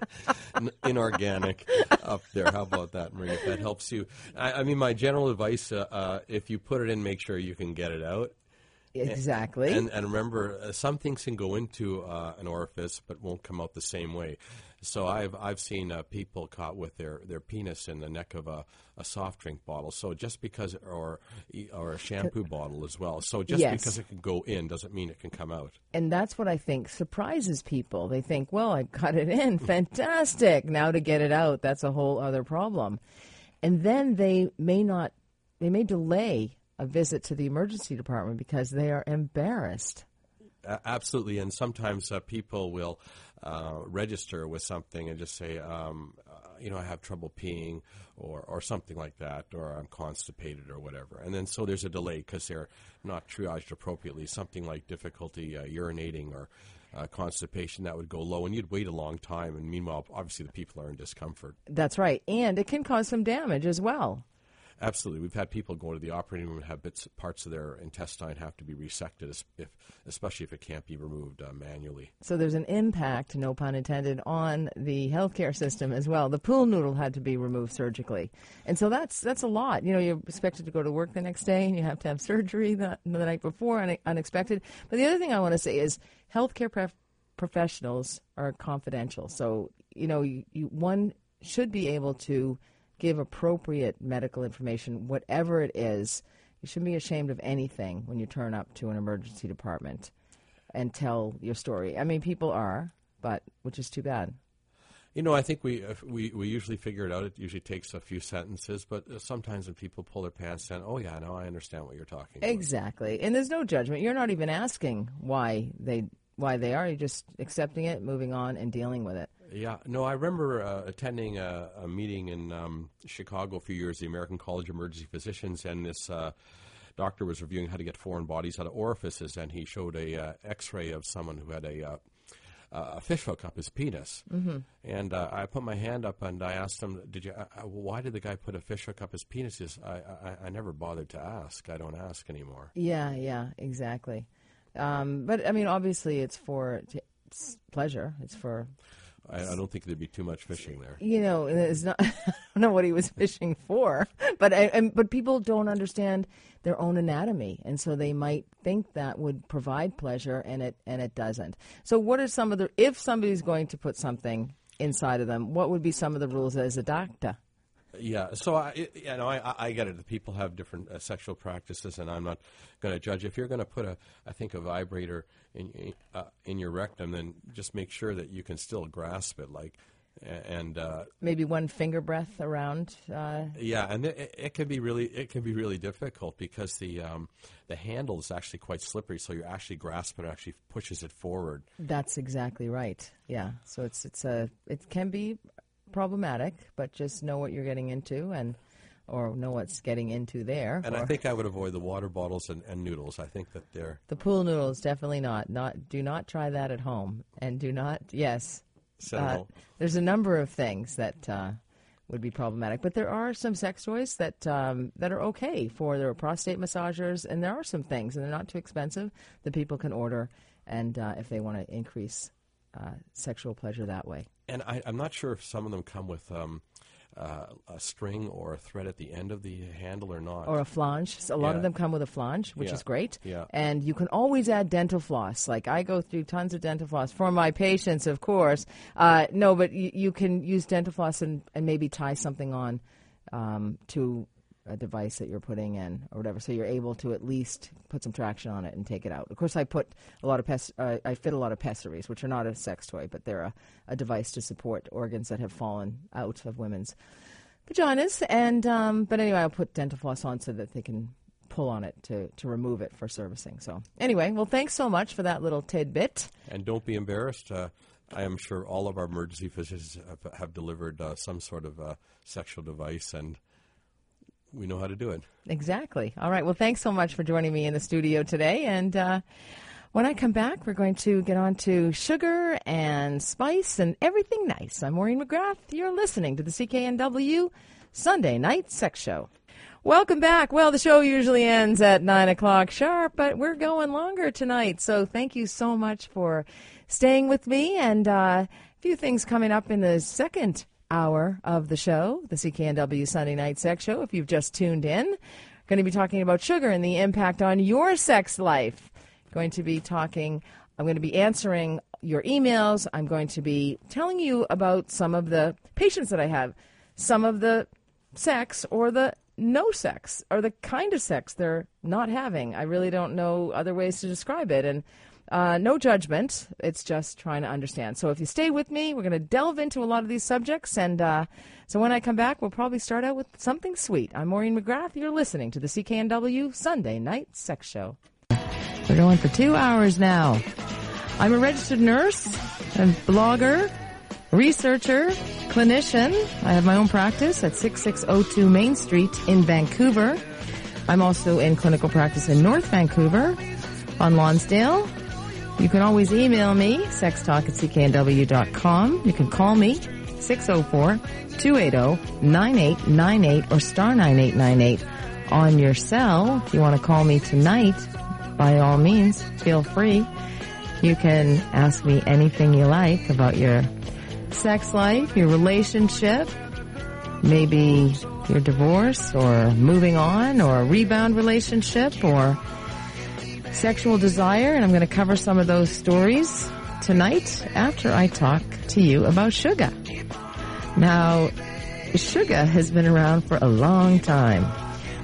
inorganic up there. How about that, Marie? If that helps you, I, I mean, my general advice: uh, uh, if you put it in, make sure you can get it out. Exactly. And, and remember, uh, some things can go into uh, an orifice, but won't come out the same way. So I've I've seen uh, people caught with their, their penis in the neck of a, a soft drink bottle. So just because or or a shampoo bottle as well. So just Yes. because it can go in doesn't mean it can come out. And that's what I think surprises people. They think, well, I got it in. Fantastic. Now to get it out, that's a whole other problem. And then they may not, they may delay a visit to the emergency department because they are embarrassed. Absolutely, and sometimes uh, people will uh, register with something and just say, um, uh, you know, I have trouble peeing, or or something like that, or I'm constipated, or whatever. And then so there's a delay because they're not triaged appropriately. Something like difficulty uh, urinating or uh, constipation that would go low, and you'd wait a long time. And meanwhile, obviously, the people are in discomfort. That's right. And it can cause some damage as well. Absolutely, we've had people go to the operating room and have bits, parts of their intestine have to be resected, if, especially if it can't be removed uh, manually. So there's an impact, no pun intended, on the healthcare system as well. The pool noodle had to be removed surgically, and so that's that's a lot. You know, you're expected to go to work the next day, and you have to have surgery the, the night before, une- unexpected. But the other thing I want to say is healthcare prof- professionals are confidential. So you know, you, you, one should be able to give appropriate medical information, whatever it is. You shouldn't be ashamed of anything when you turn up to an emergency department and tell your story. I mean, people are, but which is too bad. You know, I think we if we we usually figure it out. It usually takes a few sentences, but uh, sometimes when people pull their pants down, oh yeah, no, I understand what you're talking about. Exactly, and there's no judgment. You're not even asking why they why they are. You're just accepting it, moving on, and dealing with it. Yeah, no, I remember uh, attending a, a meeting in um, Chicago a few years, the American College of Emergency Physicians, and this uh, doctor was reviewing how to get foreign bodies out of orifices, and he showed a uh, X-ray of someone who had a uh, a fish hook up his penis, mm-hmm. and uh, I put my hand up and I asked him, "Did you? Uh, uh, why did the guy put a fish hook up his penis?" Says, I, I I never bothered to ask. I don't ask anymore. Yeah, yeah, exactly. Um, but I mean, obviously, it's for it's pleasure. It's for I, I don't think there'd be too much fishing there. you know, it's not. I don't know what he was fishing for, but I, and, but people don't understand their own anatomy, and so they might think that would provide pleasure, and it and it doesn't. So, what are some of the if somebody's going to put something inside of them? What would be some of the rules as a doctor? Yeah, so I, it- you know, I, I- get it. The people have different uh, sexual practices, and I'm not going to judge. If you're going to put a, I think, a vibrator in in, uh, in your rectum, then just make sure that you can still grasp it. Like, and uh, Maybe one finger breath around. Uh, yeah, and it, it can be really, it can be really difficult because the um, the handle is actually quite slippery. So you actually grasp it, actually pushes it forward. that's exactly right. Yeah. So it's it's a it can be problematic, but just know what you're getting into and or know what's getting into there. And I think I would avoid the water bottles and, and noodles. I think that they're The pool noodles definitely not. Not do not try that at home, and do not. Yes, So uh, there's a number of things that uh, would be problematic, but there are some sex toys that um, that are okay for their prostate massagers, and there are some things, and they're not too expensive that people can order, and uh, if they want to increase uh, sexual pleasure that way. And I, I'm not sure if some of them come with um, uh, a string or a thread at the end of the handle or not. Or a flange. So a lot Yeah. of them come with a flange, which Yeah. is great. Yeah. And you can always add dental floss. Like I go through tons of dental floss for my patients, of course. Uh, no, but you, you can use dental floss and, and maybe tie something on um, to a device that you're putting in or whatever, so you're able to at least put some traction on it and take it out. Of course, I put a lot of pes- uh, I fit a lot of pessaries, which are not a sex toy, but they're a, a device to support organs that have fallen out of women's vaginas. And um, but anyway, I'll put dental floss on so that they can pull on it to to remove it for servicing. So anyway, well, thanks so much for that little tidbit. And don't be embarrassed. Uh, I am sure all of our emergency physicians have, have delivered uh, some sort of uh, sexual device, and we know how to do it. Exactly. All right. Well, thanks so much for joining me in the studio today. And uh, when I come back, we're going to get on to sugar and spice and everything nice. I'm Maureen McGrath. You're listening to the CKNW Sunday Night Sex Show. Welcome back. Well, the show usually ends at 9 o'clock sharp, but we're going longer tonight. So thank you so much for staying with me. And uh, a few things coming up in the second hour of the show, the CKNW Sunday Night Sex Show. If you've just tuned in, going to be talking about sugar and the impact on your sex life. Going to be talking. I'm going to be answering your emails. I'm going to be telling you about some of the patients that I have, some of the sex or the no sex or the kind of sex they're not having. I really don't know other ways to describe it. And uh, no judgment. It's just trying to understand. So if you stay with me, we're going to delve into a lot of these subjects. And uh, so when I come back, we'll probably start out with something sweet. I'm Maureen McGrath. You're listening to the CKNW Sunday Night Sex Show. We're going for two hours now. I'm a registered nurse, a blogger, researcher, clinician. I have my own practice at 6602 Main Street in Vancouver. I'm also in clinical practice in North Vancouver on Lonsdale. You can always email me, sextalk at cknw.com. You can call me, 604-280-9898 or star 9898 on your cell. If you want to call me tonight, by all means, feel free. You can ask me anything you like about your sex life, your relationship, maybe your divorce or moving on or a rebound relationship or sexual desire. And I'm going to cover some of those stories tonight after I talk to you about sugar. Now, sugar has been around for a long time.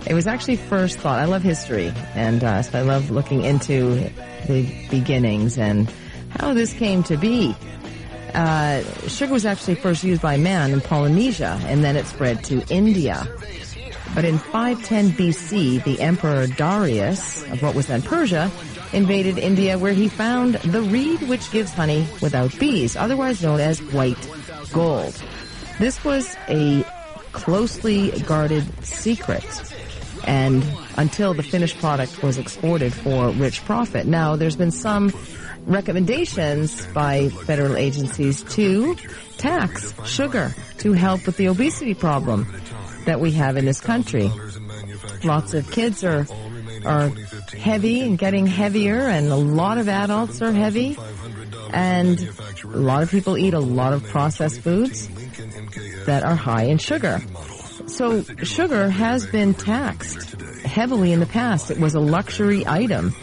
It was actually first thought. I love history, and uh, so I love looking into the beginnings and how this came to be. Uh, sugar was actually first used by man in Polynesia, and then it spread to India. But in 510 BC, the Emperor Darius of what was then Persia invaded India where he found the reed which gives honey without bees, otherwise known as white gold. This was a closely guarded secret and until the finished product was exported for rich profit. Now, there's been some recommendations by federal agencies to tax sugar to help with the obesity problem that we have in this country. Lots of kids are are heavy and getting heavier and a lot of adults are heavy and a lot of people eat a lot of processed foods that are high in sugar. So sugar has been taxed heavily in the past. It was a luxury item.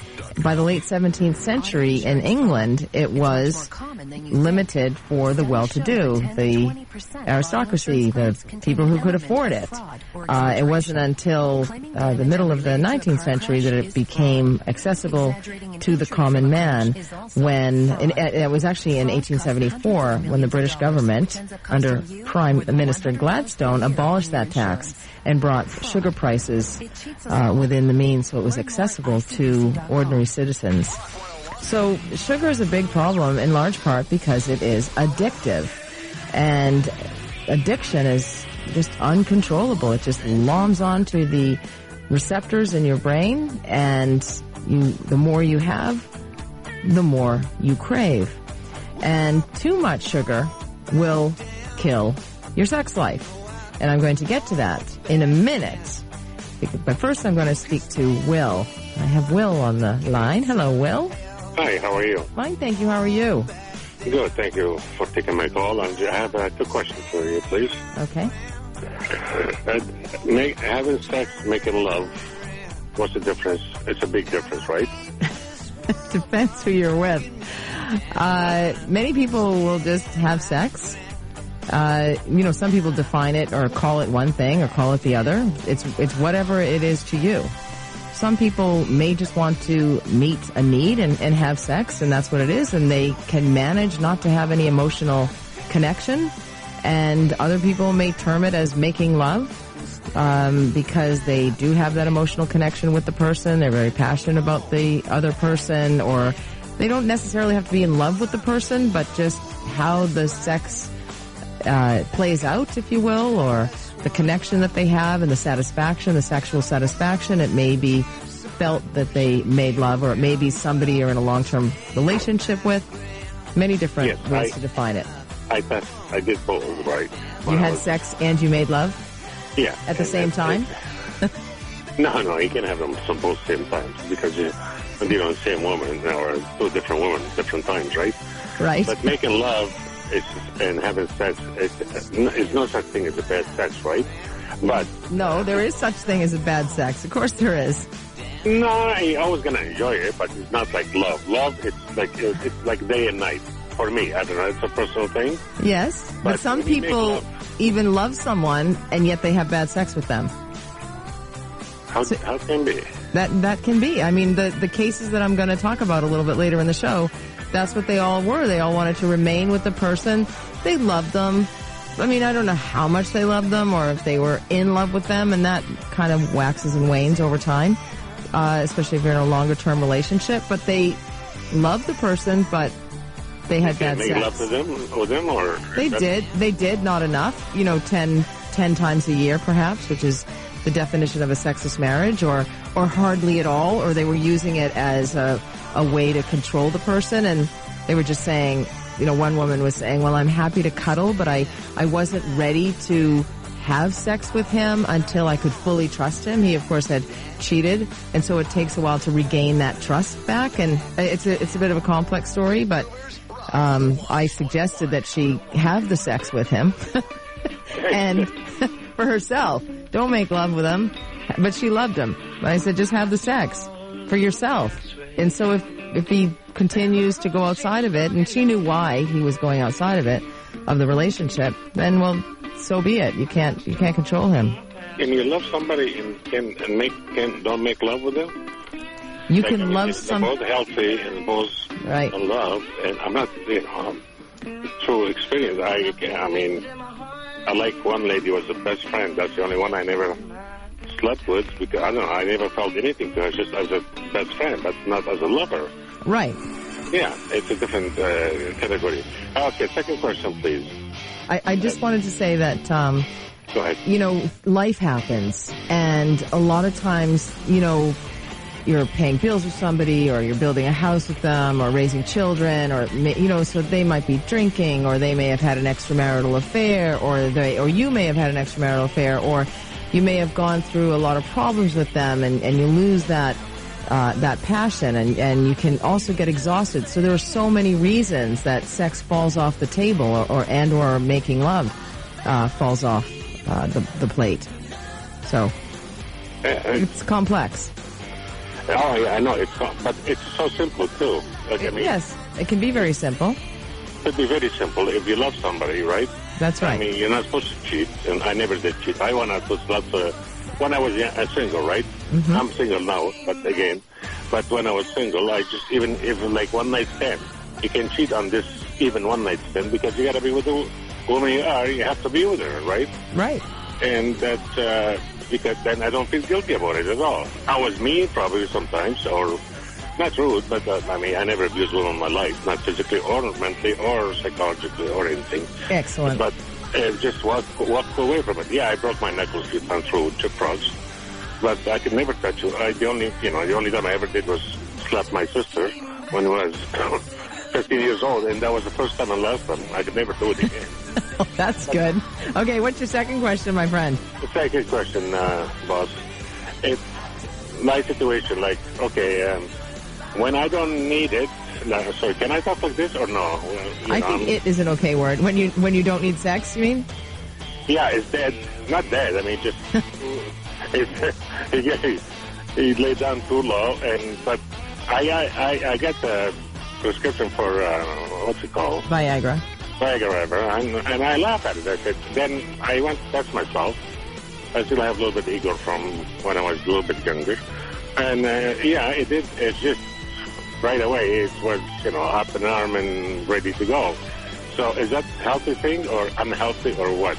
By the late 17th century in England, it was limited for the well-to-do, the aristocracy, the people who could afford it. Uh, it wasn't until uh, the middle of the 19th century that it became accessible to the common man when, and it was actually in 1874 when the British government, under Prime Minister Gladstone, abolished that tax and brought sugar prices uh, within the means so it was accessible to ordinary citizens. So sugar is a big problem in large part because it is addictive. And addiction is just uncontrollable. It just loms onto the receptors in your brain and you, the more you have, the more you crave. And too much sugar will kill your sex life. And I'm going to get to that in a minute. But first I'm going to speak to Will. I have Will on the line. Hello, Will. Hi, how are you? Fine, thank you. How are you? Good, thank you for taking my call. And I have uh, two questions for you, please. Okay. Uh, make, having sex, making love, what's the difference? It's a big difference, right? Depends who you're with. Uh, many people will just have sex. Uh, you know, some people define it or call it one thing or call it the other. It's it's whatever it is to you. Some people may just want to meet a need and, and have sex, and that's what it is, and they can manage not to have any emotional connection. And other people may term it as making love um, because they do have that emotional connection with the person. They're very passionate about the other person, or they don't necessarily have to be in love with the person, but just how the sex uh, plays out, if you will, or the connection that they have and the satisfaction, the sexual satisfaction. It may be felt that they made love, or it may be somebody you're in a long-term relationship with. Many different Yes, ways I- to define it. I passed, I did both, right? You had was- sex and you made love yeah, at the same time. No, no, you can have them some both same times because you, on the same woman or two different women, different times, right? Right. But making love is, and having sex is, is no such thing as a bad sex, right? But No, there is such thing as a bad sex. Of course there is. no, you're always gonna enjoy it, but it's not like love. Love, it's like it's like day and night for me. I don't know. It's a personal thing. Yes, but, But some when you make people love- even love someone and yet they have bad sex with them. How how can be? That that can be. I mean, the the cases that I'm going to talk about a little bit later in the show, that's what they all were. They all wanted to remain with the person. They loved them. I mean, I don't know how much they loved them or if they were in love with them, and that kind of waxes and wanes over time, uh, especially if you're in a longer term relationship. But they loved the person, but they had bad sex. love to them with them, or They did. They did. Not enough. You know, 10, 10 times a year, perhaps, which is the definition of a sexless marriage, or or hardly at all, or they were using it as a a way to control the person, and they were just saying, you know, one woman was saying, "Well, I'm happy to cuddle, but I I wasn't ready to." have sex with him until I could fully trust him. He of course had cheated and so it takes a while to regain that trust back and it's a, it's a bit of a complex story, but um, I suggested that she have the sex with him and for herself. Don't make love with him. But she loved him. I said, just have the sex for yourself. And so if, if he continues to go outside of it, and she knew why he was going outside of it, of the relationship, then well, so be it. You can't, you can't control him. Can you love somebody and can and make can don't make love with them? You Like, I can mean, love they're some, both healthy and both right. love, and I'm not you know um, through experience. I I mean, I like one lady was the best friend. That's the only one I never slept with because I don't know. I never felt anything to her, just as a best friend, but not as a lover. Right. Yeah, it's a different uh, category. Okay, second question, please. I, I just wanted to say that, um, Go ahead. you know, life happens and a lot of times, you know, you're paying bills with somebody or you're building a house with them or raising children or, you know, so they might be drinking or they may have had an extramarital affair or they, or you may have had an extramarital affair or you may have gone through a lot of problems with them and, and you lose that, uh, that passion and, and you can also get exhausted. So there are so many reasons that sex falls off the table or, or and or making love, uh, falls off, uh, the, the plate. So Uh, uh, it's complex. oh yeah, I know it's but it's so simple too. Like I mean, yes, it can be very simple. it could be very simple if you love somebody, right? That's right. I mean, you're not supposed to cheat, and I never did cheat. I went out to love uh, when I was uh, single, right? Mm-hmm. I'm single now, but again, but when I was single, I just even even like one night stand, you can cheat on this even one night stand because you got to be with the woman you are. You have to be with her, right? Right. and that uh, because then I don't feel guilty about it at all. I was mean probably sometimes, or not rude, but uh, I mean I never abused women in my life, not physically or mentally or psychologically or anything. Excellent. But uh, just walk walk away from it. Yeah, I broke my knuckles a few times through chip frogs, but I could never touch you. I, the only you know the only time I ever did was slap my sister when I was 15 years old, and that was the first time and last time. I could never do it again. That's good. Okay, what's your second question, my friend? The second question, uh, boss. It's my situation. Like, okay, um, when I don't need it. No, sorry, can I talk like this or no? You I know, think I'm- it is an okay word. When you when you don't need sex, you mean? Yeah, it's dead. Not dead. I mean, just it's, he, he laid down too low, and but I I I, I got the prescription for uh, what's it called? Viagra. Viagra, whatever, and, and I laugh at it. I said, then I went to test myself. I still have a little bit of ego from when I was a little bit younger. And, uh, yeah, it did. It's just right away. It was, you know, up an arm and ready to go. So is that healthy thing or unhealthy or what?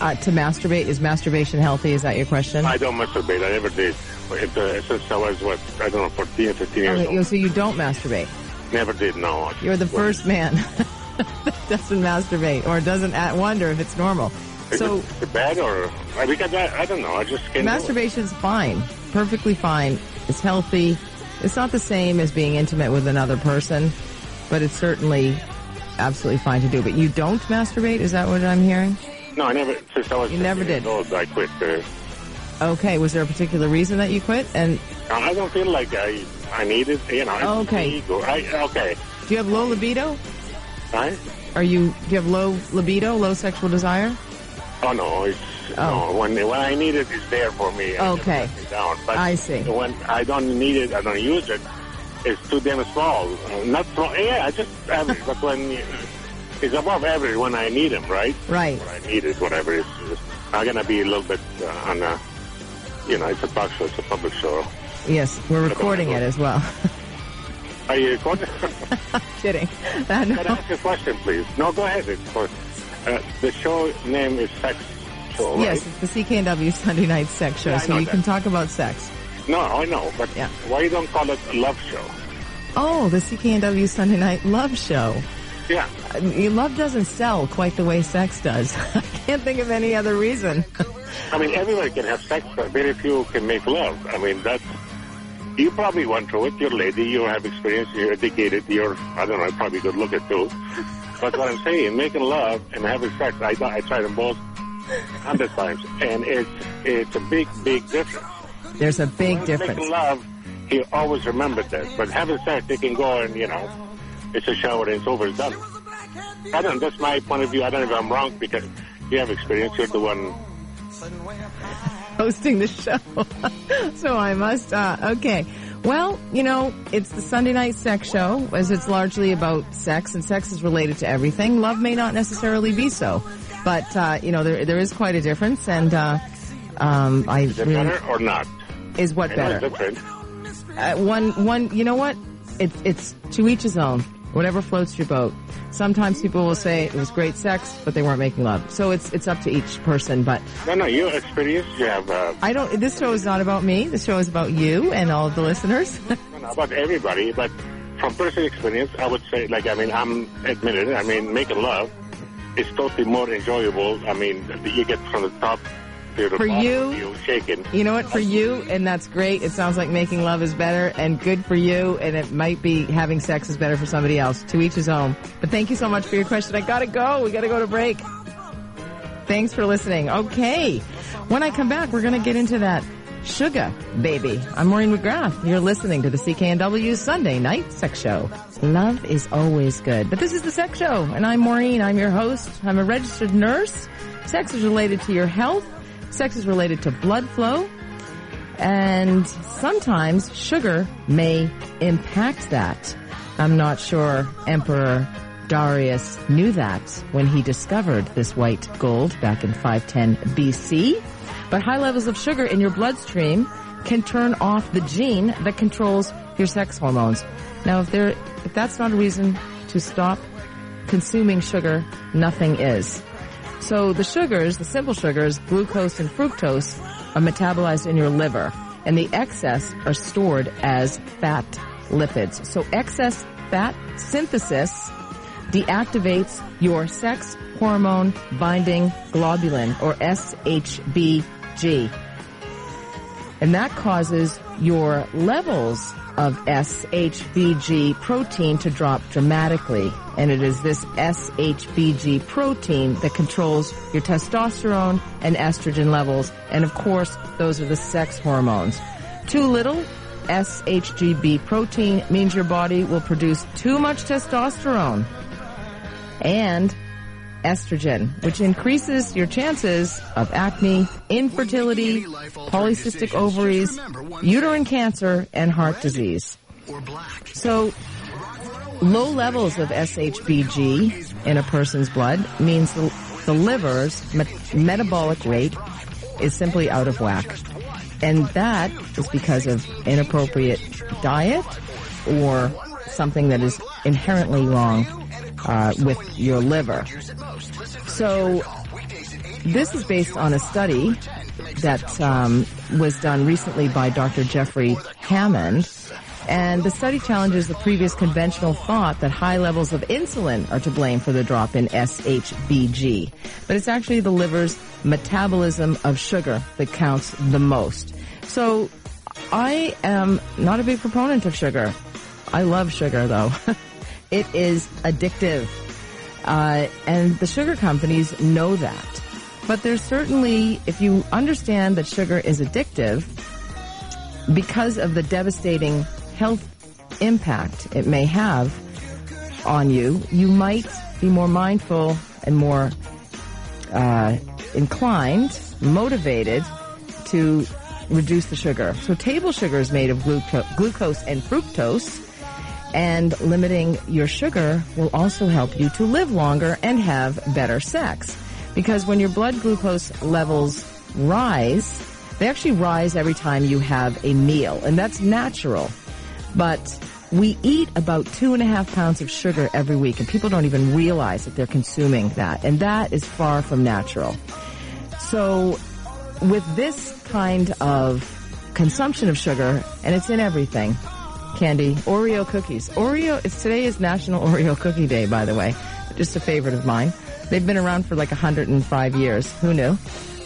Uh, to masturbate is masturbation healthy? Is that your question? I don't masturbate. I never did. It, uh, since I was, what, I don't know, 14, 15 years Okay, old. so you don't masturbate. Never did, no. You're the first man that doesn't masturbate or doesn't at- wonder if it's normal. Is So it bad or, I- because I, I don't know. I just can't masturbation's fine, perfectly fine. It's healthy. It's not the same as being intimate with another person, but it's certainly absolutely fine to do. But you don't masturbate? Is that what I'm hearing? No, I never. Since I was You never did. Old, I quit. Uh, Okay. Was there a particular reason that you quit? And I don't feel like I I need it. You know. Okay. I okay. do you have low libido? Right? Are you do you have low libido, low sexual desire? Oh no, it's Oh. no. When when I need it, it's there for me. Okay. down. But I see. When I don't need it, I don't use it. It's too damn small. Uh, not small. Yeah, I just average. but when it's above average when I need them, right? Right. When I need it, whatever. It's, it's I'm gonna be a little bit uh, on a. You know, it's a talk show. It's a public show. Yes, we're recording it as well. Are you recording? Kidding. I know. Can I ask a question, please? No, go ahead. Of course. Uh, the show name is Sex Show, right? Yes, it's the CKNW Sunday Night Sex Show, Yeah, so you that. can talk about sex. No, I know, but Yeah. why you don't call it a love show? Oh, the CKNW Sunday Night Love Show. Yeah. Uh, Love doesn't sell quite the way sex does. I can't think of any other reason. I mean, everybody can have sex, but very few can make love. I mean, that's. You probably went through it. You're a lady. You have experience. You're educated. You're, I don't know, probably good looking too. But what I'm saying, making love and having sex, I, I try them both hundred times, and it's it's a big, big difference. There's a big difference. Making love, he always remembered that. But having sex, they can go and you know, it's a shower and it's over, it's done. I don't. That's my point of view. I don't know if I'm wrong because you have experience. You're the one. hosting the show. so I must, uh, okay. Well, you know, it's the Sunday night sex show, as it's largely about sex, and sex is related to everything. Love may not necessarily be so, but uh, you know, there there is quite a difference, and uh, um, I Is it really better or not? is what I better. different. Uh, one one, you know what? It's it's to each his own. Whatever floats your boat. Sometimes people will say it was great sex, but they weren't making love. So it's it's up to each person, but. No, no, you experience. You have uh, I don't. This show is not about me. This show is about you and all of the listeners. no, no, about everybody, but from personal experience, I would say, like, I mean, I'm admitted. I mean, making love is totally more enjoyable. I mean, you get from the top to the For bottom, you- you shaking. you know what? For you, and that's great. It sounds like making love is better and good for you, and it might be having sex is better for somebody else. To each his own. But thank you so much for your question. I gotta go. We gotta go to break. Thanks for listening. Okay. When I come back, we're gonna get into that sugar baby. I'm Maureen McGrath. You're listening to the CKNW Sunday Night Sex Show. Love is always good, but this is the Sex Show, and I'm Maureen. I'm your host. I'm a registered nurse. Sex is related to your health. Sex is related to blood flow. And sometimes sugar may impact that. I'm not sure Emperor Darius knew that when he discovered this white gold back in 510 BC. But high levels of sugar in your bloodstream can turn off the gene that controls your sex hormones. Now, if there, if that's not a reason to stop consuming sugar, nothing is. So the sugars, the simple sugars, glucose and fructose, are metabolized in your liver, and the excess are stored as fat lipids. So excess fat synthesis deactivates your sex hormone binding globulin, or SHBG. And that causes your levels of SHBG protein to drop dramatically. And it is this SHBG protein that controls your testosterone and estrogen levels. And of course, those are the sex hormones. Too little SHGB protein means your body will produce too much testosterone and estrogen, which increases your chances of acne, infertility, polycystic ovaries, uterine cancer, and heart disease. So, low levels of SHBG in a person's blood means the, the liver's met- metabolic rate is simply out of whack. And that is because of inappropriate diet or something that is inherently wrong uh, with your liver. So this is based on a study that um, was done recently by Dr. Geoffrey Hammond. And the study challenges the previous conventional thought that high levels of insulin are to blame for the drop in SHBG. But it's actually the liver's metabolism of sugar that counts the most. So I am not a big proponent of sugar. I love sugar though. it is addictive. Uh, and the sugar companies know that. But there's certainly, if you understand that sugar is addictive, because of the devastating health impact it may have on you, you might be more mindful and more uh, inclined, motivated to reduce the sugar. So table sugar is made of gluco- glucose and fructose, and limiting your sugar will also help you to live longer and have better sex. Because when your blood glucose levels rise, they actually rise every time you have a meal, and that's natural. But we eat about two and a half pounds of sugar every week, and people don't even realize that they're consuming that, and that is far from natural. So, with this kind of consumption of sugar, and it's in everything, candy, Oreo cookies. Oreo, it's, today is National Oreo Cookie Day, by the way. Just a favorite of mine. They've been around for like 105 years. Who knew?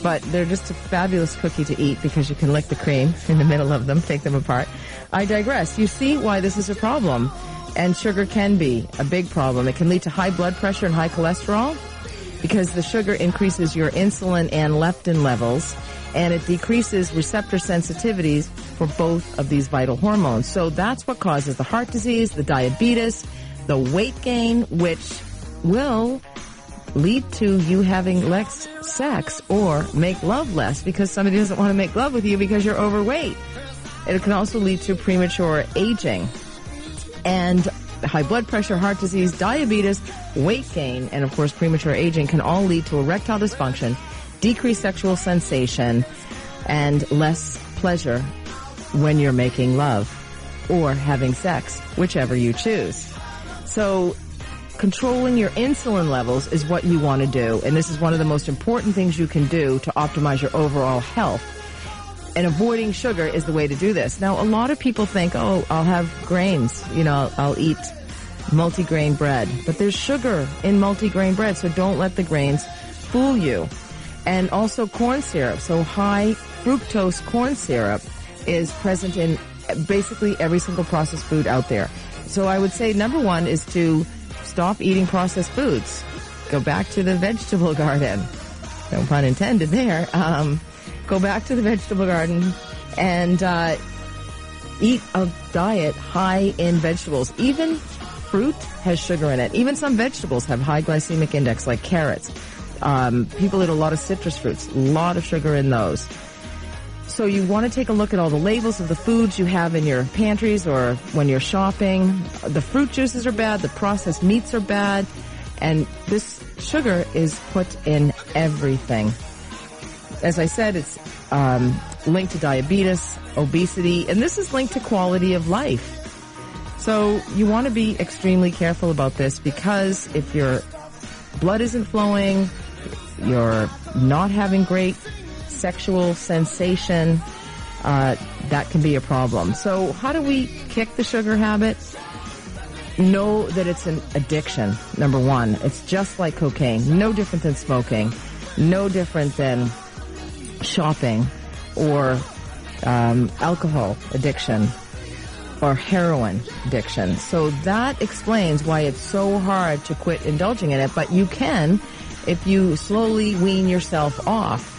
But they're just a fabulous cookie to eat because you can lick the cream in the middle of them, take them apart. I digress. You see why this is a problem. And sugar can be a big problem. It can lead to high blood pressure and high cholesterol because the sugar increases your insulin and leptin levels and it decreases receptor sensitivities for both of these vital hormones. So that's what causes the heart disease, the diabetes, the weight gain, which will lead to you having less sex or make love less because somebody doesn't want to make love with you because you're overweight. It can also lead to premature aging and high blood pressure, heart disease, diabetes, weight gain, and of course premature aging can all lead to erectile dysfunction, decreased sexual sensation, and less pleasure when you're making love or having sex, whichever you choose. So controlling your insulin levels is what you want to do. And this is one of the most important things you can do to optimize your overall health. And avoiding sugar is the way to do this. Now, a lot of people think, oh, I'll have grains. You know, I'll, eat multigrain bread. But there's sugar in multigrain bread, so don't let the grains fool you. And also corn syrup. So high fructose corn syrup is present in basically every single processed food out there. So I would say number one is to stop eating processed foods. Go back to the vegetable garden. No pun intended there. Um, go back to the vegetable garden and uh, eat a diet high in vegetables. Even fruit has sugar in it. Even some vegetables have high glycemic index, like carrots. Um, people eat a lot of citrus fruits, a lot of sugar in those. So you want to take a look at all the labels of the foods you have in your pantries or when you're shopping. The fruit juices are bad, the processed meats are bad, and this sugar is put in everything. As I said, it's um, linked to diabetes, obesity, and this is linked to quality of life. So you want to be extremely careful about this because if your blood isn't flowing, you're not having great sexual sensation, uh, that can be a problem. So how do we kick the sugar habit? Know that it's an addiction, number one. It's just like cocaine. No different than smoking. No different than shopping or um, alcohol addiction or heroin addiction. So that explains why it's so hard to quit indulging in it, but you can if you slowly wean yourself off.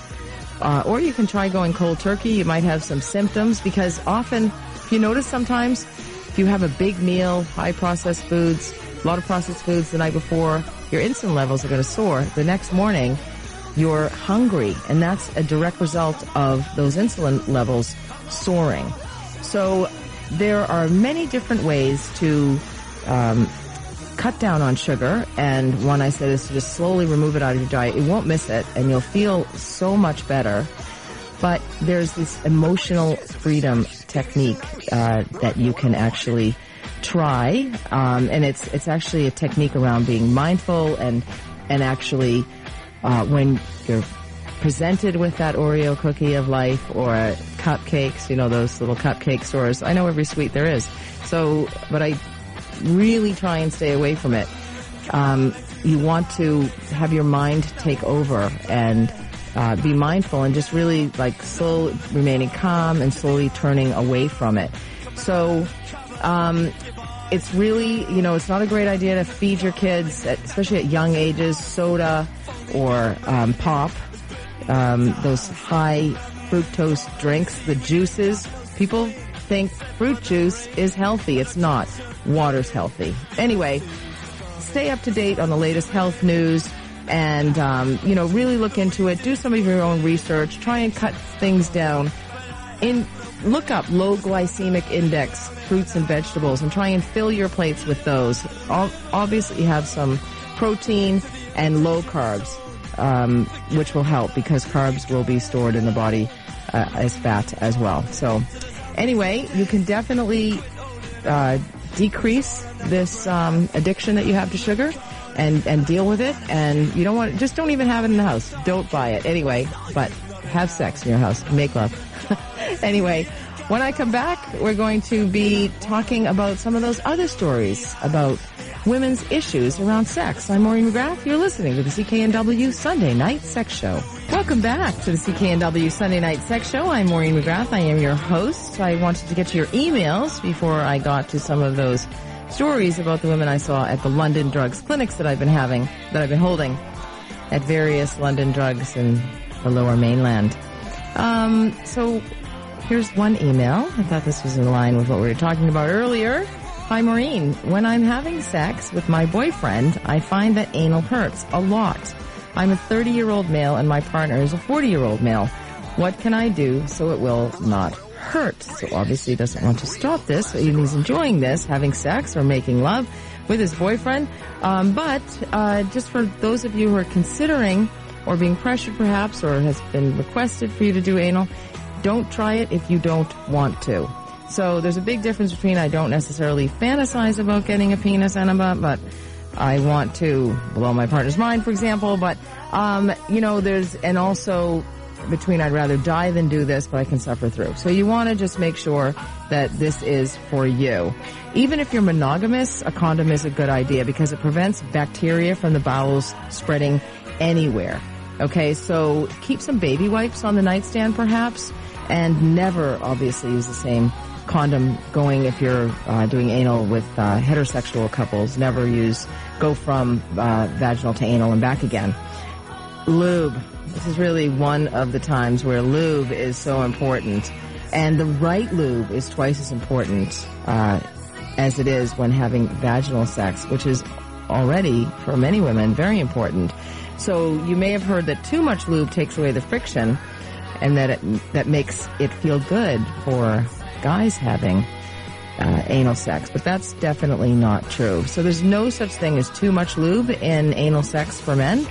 Uh, or you can try going cold turkey. You might have some symptoms because often, if you notice sometimes, if you have a big meal, high processed foods, a lot of processed foods the night before, your insulin levels are going to soar. The next morning, you're hungry, and that's a direct result of those insulin levels soaring. So there are many different ways to um, cut down on sugar, and one I said is to just slowly remove it out of your diet. You won't miss it, and you'll feel so much better. But there's this emotional freedom technique uh, that you can actually try, um, and it's it's actually a technique around being mindful and and actually uh, when you're presented with that Oreo cookie of life or cupcakes, you know those little cupcake stores. I know every sweet there is. So, but I really try and stay away from it. Um, you want to have your mind take over and uh, be mindful and just really like slow remaining calm and slowly turning away from it. So, um, it's really, you know, it's not a great idea to feed your kids, at, especially at young ages, soda or um, pop, um, those high fructose drinks, the juices. People think fruit juice is healthy. It's not. Water's healthy. Anyway, stay up to date on the latest health news and, um, you know, really look into it. Do some of your own research. Try and cut things down. In Look up low glycemic index fruits and vegetables and try and fill your plates with those. Obviously, have some protein and low carbs, um, which will help because carbs will be stored in the body uh, as fat as well. So, anyway, you can definitely uh, decrease this um, addiction that you have to sugar and and deal with it. And you don't want just don't even have it in the house. Don't buy it anyway. But have sex in your house. Make love. anyway, when I come back, we're going to be talking about some of those other stories about women's issues around sex. I'm Maureen McGrath. You're listening to the CKNW Sunday Night Sex Show. Welcome back to the CKNW Sunday Night Sex Show. I'm Maureen McGrath. I am your host. I wanted to get to your emails before I got to some of those stories about the women I saw at the London drugs clinics that I've been having, that I've been holding at various London drugs in the lower mainland. Um, so here's one email. I thought this was in line with what we were talking about earlier. Hi Maureen, when I'm having sex with my boyfriend, I find that anal hurts a lot. I'm a 30 year old male and my partner is a 40 year old male. What can I do so it will not hurt? So obviously he doesn't want to stop this. He's enjoying this, having sex or making love with his boyfriend. Um, but uh, just for those of you who are considering or being pressured perhaps or has been requested for you to do anal, don't try it if you don't want to. So there's a big difference between I don't necessarily fantasize about getting a penis enema, but I want to blow my partner's mind, for example. But, um, you know, there's, and also between I'd rather die than do this, but I can suffer through. So you want to just make sure that this is for you. Even if you're monogamous, a condom is a good idea because it prevents bacteria from the bowels spreading anywhere. Okay, so keep some baby wipes on the nightstand perhaps, and never obviously use the same condom going if you're uh, doing anal with uh, heterosexual couples. Never use, go from uh, vaginal to anal and back again. Lube. This is really one of the times where lube is so important. And the right lube is twice as important uh, as it is when having vaginal sex, which is already, for many women, very important. So you may have heard that too much lube takes away the friction and that it, that makes it feel good for guys having uh, anal sex, but that's definitely not true. So there's no such thing as too much lube in anal sex for men.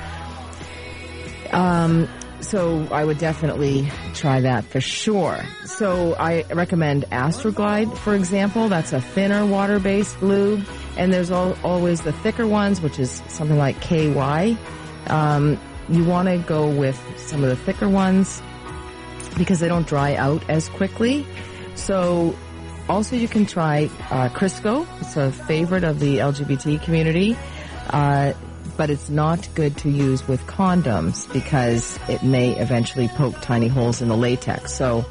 Um, so I would definitely try that for sure. So I recommend Astroglide, for example. That's a thinner water-based lube, and there's all, always the thicker ones, which is something like KY. Um, you want to go with some of the thicker ones because they don't dry out as quickly. So also you can try uh, Crisco. It's a favorite of the LGBT community. Uh, but it's not good to use with condoms because it may eventually poke tiny holes in the latex. So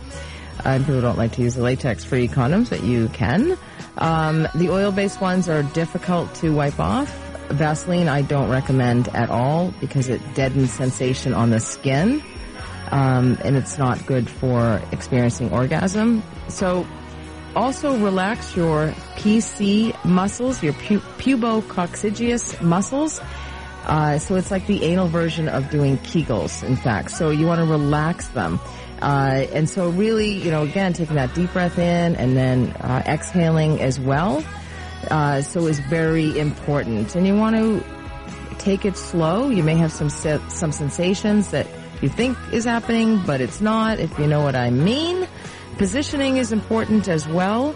uh, people don't like to use the latex-free condoms, but you can. Um, the oil-based ones are difficult to wipe off. Vaseline I don't recommend at all because it deadens sensation on the skin um, and it's not good for experiencing orgasm. So also relax your PC muscles, your pu- pubococcygeus muscles. Uh, so it's like the anal version of doing Kegels, in fact. So you want to relax them. Uh, and so really, you know, again, taking that deep breath in and then uh, exhaling as well. Uh, so is very important. And you want to take it slow. You may have some some sensations that you think is happening, but it's not, if you know what I mean. Positioning is important as well,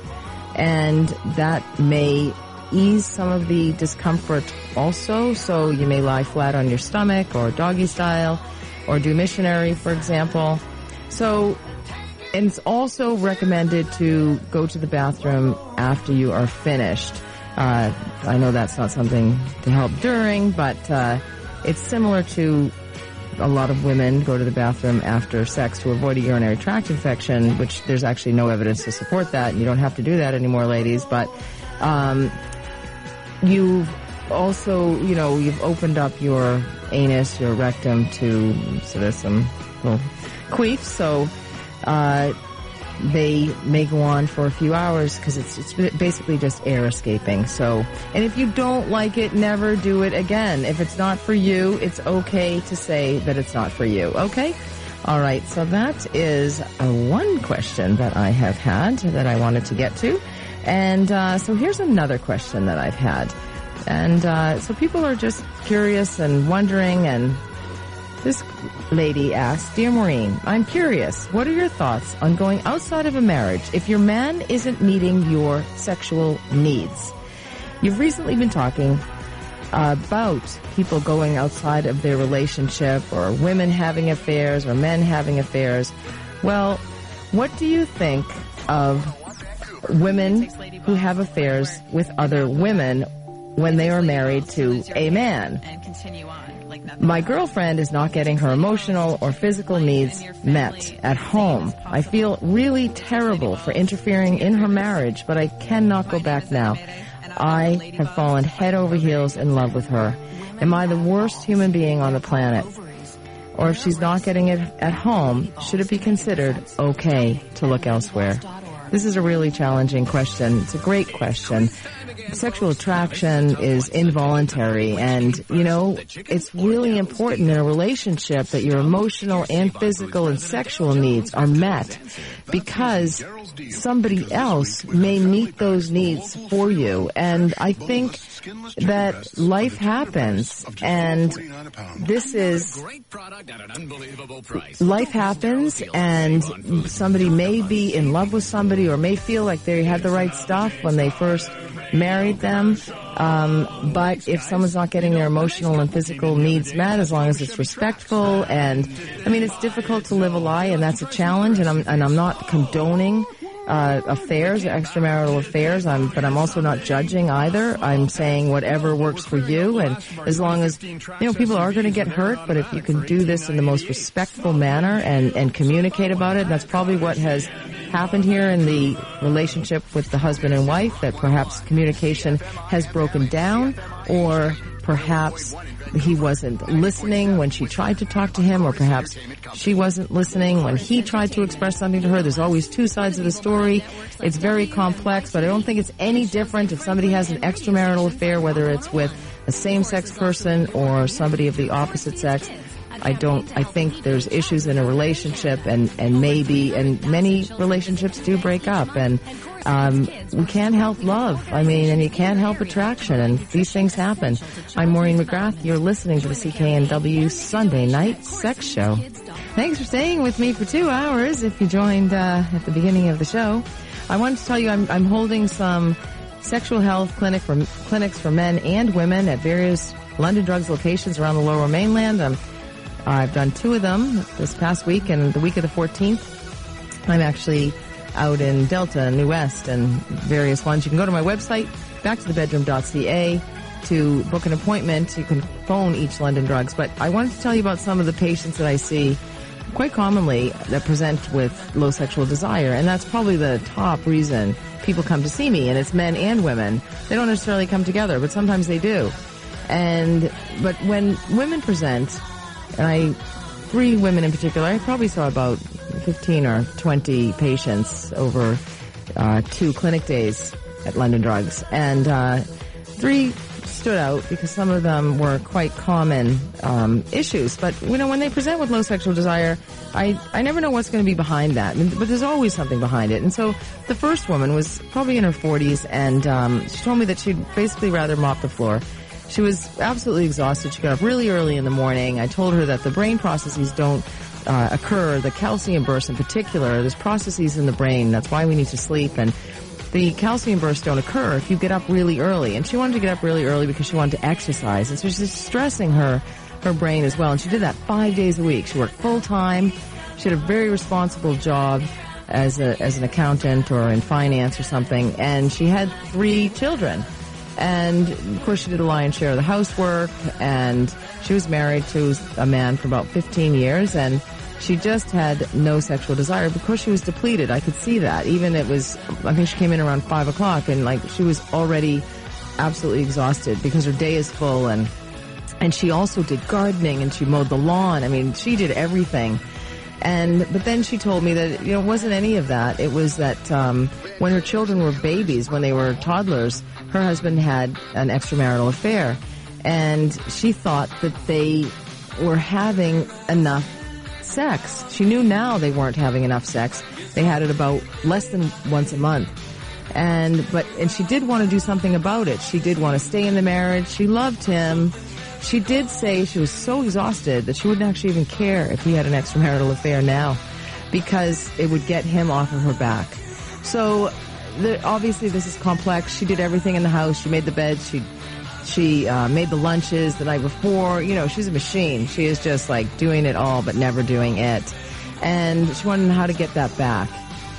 and that may ease some of the discomfort also. So you may lie flat on your stomach or doggy style or do missionary, for example. So, and it's also recommended to go to the bathroom after you are finished. Uh, I know that's not something to help during, but uh, it's similar to a lot of women go to the bathroom after sex to avoid a urinary tract infection, which there's actually no evidence to support that. You don't have to do that anymore, ladies. But um, you've also, you know, you've opened up your anus, your rectum to sort of some little queefs. So uh, they may go on for a few hours because it's, it's basically just air escaping. So, and if you don't like it, never do it again. If it's not for you, it's okay to say that it's not for you. Okay? All right. So that is uh, one question that I have had that I wanted to get to. And uh, so here's another question that I've had. And uh, so people are just curious and wondering and this lady asks, Dear Maureen, I'm curious, what are your thoughts on going outside of a marriage if your man isn't meeting your sexual needs? You've recently been talking about people going outside of their relationship or women having affairs or men having affairs. Well, what do you think of women who have affairs with other women when they are married to a man? My girlfriend is not getting her emotional or physical needs met at home. I feel really terrible for interfering in her marriage, but I cannot go back now. I have fallen head over heels in love with her. Am I the worst human being on the planet? Or if she's not getting it at home, should it be considered okay to look elsewhere? This is a really challenging question. It's a great question sexual attraction is involuntary and, you know, it's really important in a relationship that your emotional and physical and sexual needs are met because somebody else may meet those needs for you. And I think that life happens and this is life happens and somebody may be in love with somebody or may feel like they had the right stuff when they first married them. Um, but if someone's not getting their emotional and physical needs met, as long as it's respectful, and I mean, it's difficult to live a lie, and that's a challenge. And I'm and I'm not condoning uh, affairs, extramarital affairs. I'm, but I'm also not judging either. I'm saying whatever works for you, and as long as you know people are going to get hurt, but if you can do this in the most respectful manner and and communicate about it, that's probably what has happened here in the relationship with the husband and wife. That perhaps communication has broken down, or perhaps he wasn't listening when she tried to talk to him, or perhaps she wasn't listening when he tried to express something to her. There's always two sides of the story. It's very complex, but I don't think it's any different if somebody has an extramarital affair, whether it's with a same-sex person or somebody of the opposite sex. I don't, I think there's issues in a relationship and, and maybe, and many relationships do break up and, um, we can't help love. I mean, and you can't help attraction and these things happen. I'm Maureen McGrath. You're listening to the CKNW Sunday Night Sex Show. Thanks for staying with me for two hours if you joined, uh, at the beginning of the show. I wanted to tell you I'm, I'm holding some sexual health clinic for, clinics for men and women at various London Drugs locations around the lower mainland. Um, I've done two of them this past week and the week of the 14th. I'm actually out in Delta, and New West, and various ones. You can go to my website, backtothebedroom.ca, to book an appointment. You can phone each London Drugs. But I wanted to tell you about some of the patients that I see quite commonly that present with low sexual desire. And that's probably the top reason people come to see me. And it's men and women. They don't necessarily come together, but sometimes they do. And, but when women present, and I, three women in particular, I probably saw about 15 or 20 patients over uh, two clinic days at London Drugs. And uh, three stood out because some of them were quite common um, issues. But, you know, when they present with low sexual desire, I, I never know what's going to be behind that. But there's always something behind it. And so the first woman was probably in her 40s, and um, she told me that she'd basically rather mop the floor. She was absolutely exhausted. She got up really early in the morning. I told her that the brain processes don't uh, occur, the calcium bursts in particular. There's processes in the brain. That's why we need to sleep. And the calcium bursts don't occur if you get up really early. And she wanted to get up really early because she wanted to exercise. And so she's stressing her, her brain as well. And she did that five days a week. She worked full time. She had a very responsible job as a, as an accountant or in finance or something. And she had three children. And of course, she did a lion's share of the housework, and she was married to a man for about 15 years, and she just had no sexual desire because she was depleted. I could see that. Even it was, I think she came in around five o'clock, and like she was already absolutely exhausted because her day is full, and and she also did gardening and she mowed the lawn. I mean, she did everything. And but then she told me that you know it wasn't any of that. It was that um, when her children were babies, when they were toddlers, her husband had an extramarital affair, and she thought that they were having enough sex. She knew now they weren't having enough sex. They had it about less than once a month. And, but, and she did want to do something about it. She did want to stay in the marriage. She loved him. She did say she was so exhausted that she wouldn't actually even care if he had an extramarital affair now because it would get him off of her back. So, the, obviously this is complex. She did everything in the house. She made the bed. She she uh, made the lunches the night before. You know, she's a machine. She is just like doing it all, but never doing it. And she wanted how to get that back.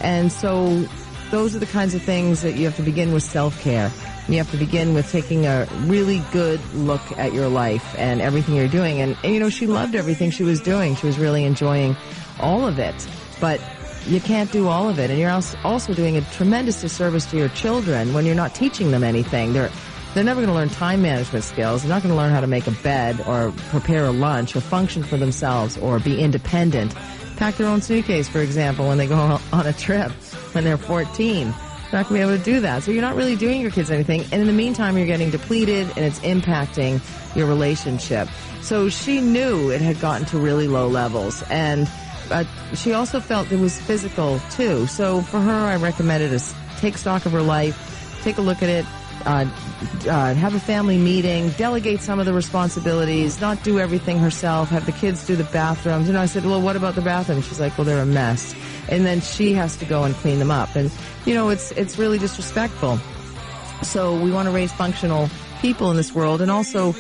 And so those are the kinds of things that you have to begin with self-care. You have to begin with taking a really good look at your life and everything you're doing. And, and you know, she loved everything she was doing. She was really enjoying all of it. But you can't do all of it. And you're also doing a tremendous disservice to your children when you're not teaching them anything. They're, they're never going to learn time management skills. They're not going to learn how to make a bed or prepare a lunch or function for themselves or be independent. Pack their own suitcase, for example, when they go on a trip when they're 14. They're not going to be able to do that. So you're not really doing your kids anything. And in the meantime, you're getting depleted and it's impacting your relationship. So she knew it had gotten to really low levels. And uh, she also felt it was physical too. So for her, I recommended to take stock of her life, take a look at it, uh, uh, have a family meeting, delegate some of the responsibilities, not do everything herself, have the kids do the bathrooms. You know, I said, well, what about the bathrooms? She's like, well, they're a mess. And then she has to go and clean them up. And, you know, it's, it's really disrespectful. So we want to raise functional people in this world and also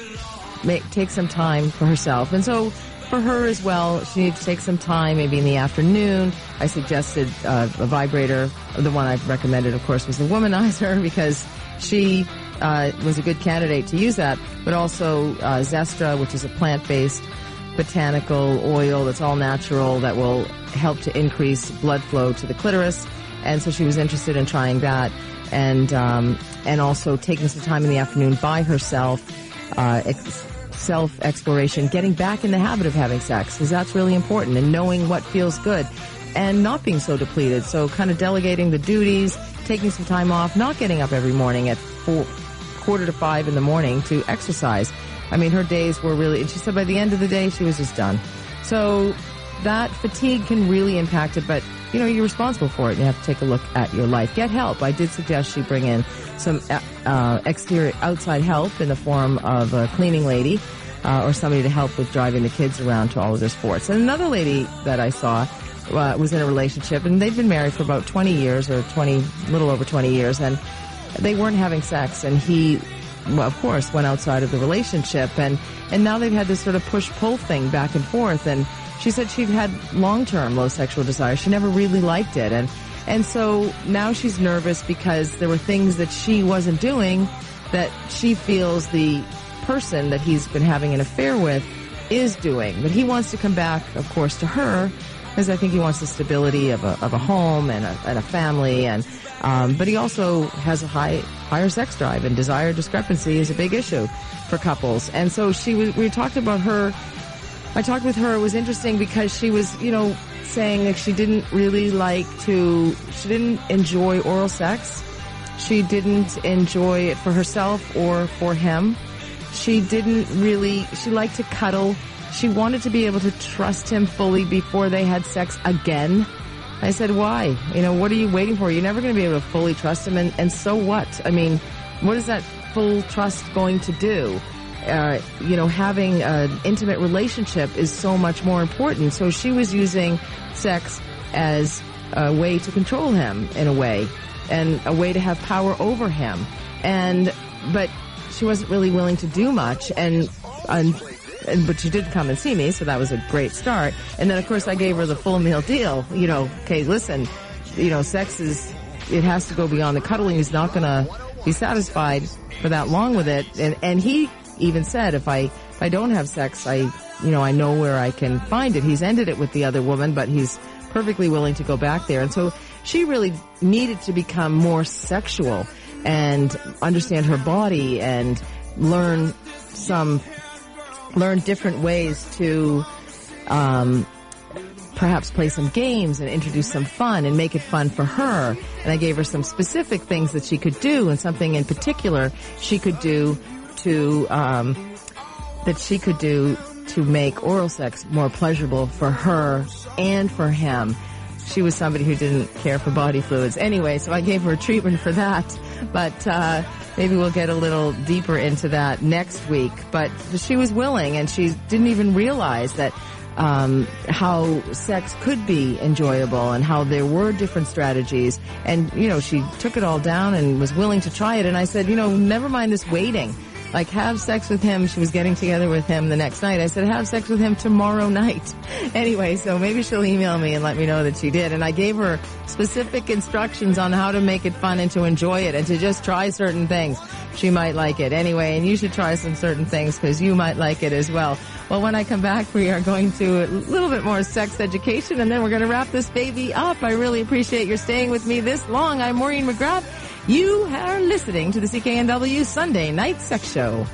make, take some time for herself. And so for her as well, she needs to take some time, maybe in the afternoon. I suggested uh, a vibrator. The one I recommended, of course, was the womanizer because she uh, was a good candidate to use that, but also uh, Zestra, which is a plant-based botanical oil that's all natural that will help to increase blood flow to the clitoris. And so she was interested in trying that, and um, and also taking some time in the afternoon by herself, uh, ex- self exploration, getting back in the habit of having sex because that's really important, and knowing what feels good, and not being so depleted. So kind of delegating the duties, taking some time off, not getting up every morning at four, quarter to five in the morning to exercise. I mean, her days were really, and she said by the end of the day, she was just done. So that fatigue can really impact it, but you know, you're responsible for it. and You have to take a look at your life. Get help. I did suggest she bring in some uh, uh exterior, outside help in the form of a cleaning lady. Uh, or somebody to help with driving the kids around to all of their sports. And another lady that I saw uh, was in a relationship, and they'd been married for about 20 years, or 20, little over 20 years, and they weren't having sex, and he, well, of course, went outside of the relationship, and and now they've had this sort of push pull thing back and forth, and she said she'd had long term low sexual desire. She never really liked it, and and so now she's nervous because there were things that she wasn't doing that she feels the person that he's been having an affair with is doing. But he wants to come back, of course, to her because I think he wants the stability of a, of a home and a, and a family. And um, but he also has a high higher sex drive and desire discrepancy is a big issue for couples. And so she was. We talked about her. I talked with her. It was interesting because she was, you know, saying that she didn't really like to. She didn't enjoy oral sex. She didn't enjoy it for herself or for him. She didn't really. She liked to cuddle she wanted to be able to trust him fully before they had sex again. I said, why? You know, what are you waiting for? You're never going to be able to fully trust him. And, and so what? I mean, what is that full trust going to do? Uh, you know, having an intimate relationship is so much more important. So she was using sex as a way to control him in a way and a way to have power over him. And, but she wasn't really willing to do much. And, and but she did come and see me, so that was a great start. And then, of course, I gave her the full meal deal. You know, okay, listen, you know, sex is, it has to go beyond the cuddling. He's not to be satisfied for that long with it. And, and he even said, if I, if I don't have sex, I, you know, I know where I can find it. He's ended it with the other woman, but he's perfectly willing to go back there. And so she really needed to become more sexual and understand her body and learn some learn different ways to um, perhaps play some games and introduce some fun and make it fun for her. And I gave her some specific things that she could do and something in particular she could do to, um, that she could do to make oral sex more pleasurable for her and for him. She was somebody who didn't care for body fluids. Anyway, so I gave her a treatment for that. But, uh, maybe we'll get a little deeper into that next week. But she was willing and she didn't even realize that um, how sex could be enjoyable and how there were different strategies. And, you know, she took it all down and was willing to try it. And I said, you know, never mind this waiting. Like, have sex with him. She was getting together with him the next night. I said, have sex with him tomorrow night. Anyway, so maybe she'll email me and let me know that she did. And I gave her specific instructions on how to make it fun and to enjoy it and to just try certain things. She might like it anyway, and you should try some certain things because you might like it as well. Well, when I come back, we are going to a little bit more sex education and then we're going to wrap this baby up. I really appreciate your staying with me this long. I'm Maureen McGrath. You are listening to the CKNW Sunday Night Sex Show.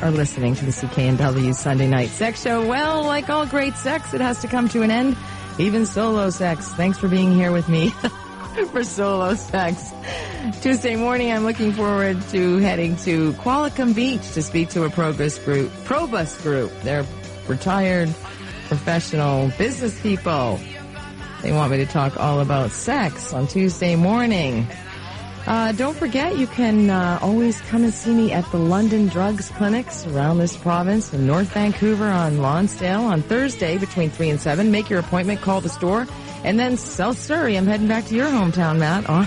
Are listening to the CKNW Sunday Night Sex Show. Well, like all great sex, it has to come to an end. Even solo sex. Thanks for being here with me for solo sex. Tuesday morning, I'm looking forward to heading to Qualicum Beach to speak to a Probus group. Probus group. They're retired professional business people. They want me to talk all about sex on Tuesday morning. Uh, don't forget, you can uh, always come and see me at the London Drugs Clinics around this province in North Vancouver on Lonsdale on Thursday between 3 and 7. Make your appointment, call the store. And then South Surrey, I'm heading back to your hometown, Matt, on,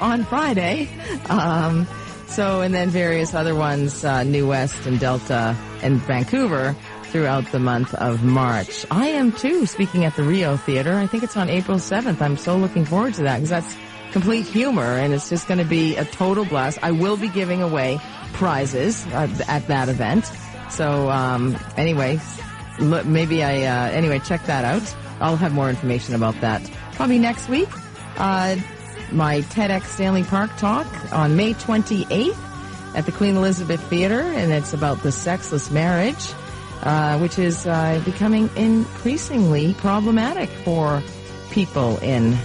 on Friday. Um, so, and then various other ones, uh, New West and Delta and Vancouver throughout the month of March. I am too, speaking at the Rio Theater. I think it's on April 7th. I'm so looking forward to that because that's complete humor and it's just going to be a total blast. I will be giving away prizes at that event. So um, anyway, look, maybe I uh, anyway check that out. I'll have more information about that probably next week. Uh, my TEDx Stanley Park talk on May 28th at the Queen Elizabeth Theater, and it's about the sexless marriage, uh, which is uh, becoming increasingly problematic for people in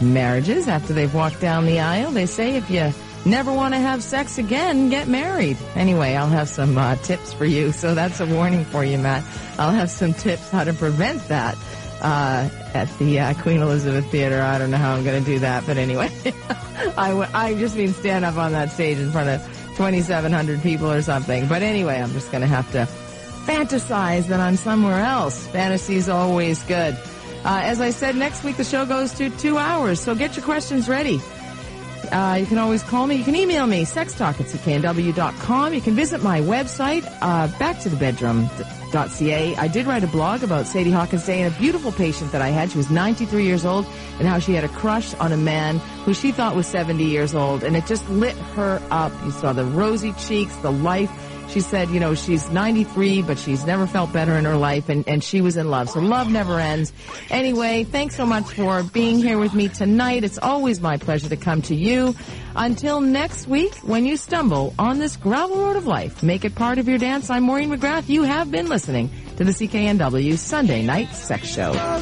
marriages after they've walked down the aisle. They say if you never want to have sex again, get married. Anyway, I'll have some uh, tips for you. So that's a warning for you, Matt. I'll have some tips how to prevent that uh, at the uh, Queen Elizabeth Theater. I don't know how I'm going to do that, but anyway, I, w- I just mean stand up on that stage in front of 2,700 people or something. But anyway, I'm just going to have to fantasize that I'm somewhere else. Fantasy's always good. Uh, as I said, next week the show goes to two hours, so get your questions ready. Uh, you can always call me. You can email me, sextalk at cknw.com. You can visit my website, uh, backtothe.bedroom.ca. I did write a blog about Sadie Hawkins Day and a beautiful patient that I had. She was 93 years old and how she had a crush on a man who she thought was 70 years old and it just lit her up. You saw the rosy cheeks, the life. She said, you know, she's 93, but she's never felt better in her life, and, and she was in love. So love never ends. Anyway, thanks so much for being here with me tonight. It's always my pleasure to come to you. Until next week, when you stumble on this gravel road of life, make it part of your dance. I'm Maureen McGrath. You have been listening to the CKNW Sunday Night Sex Show.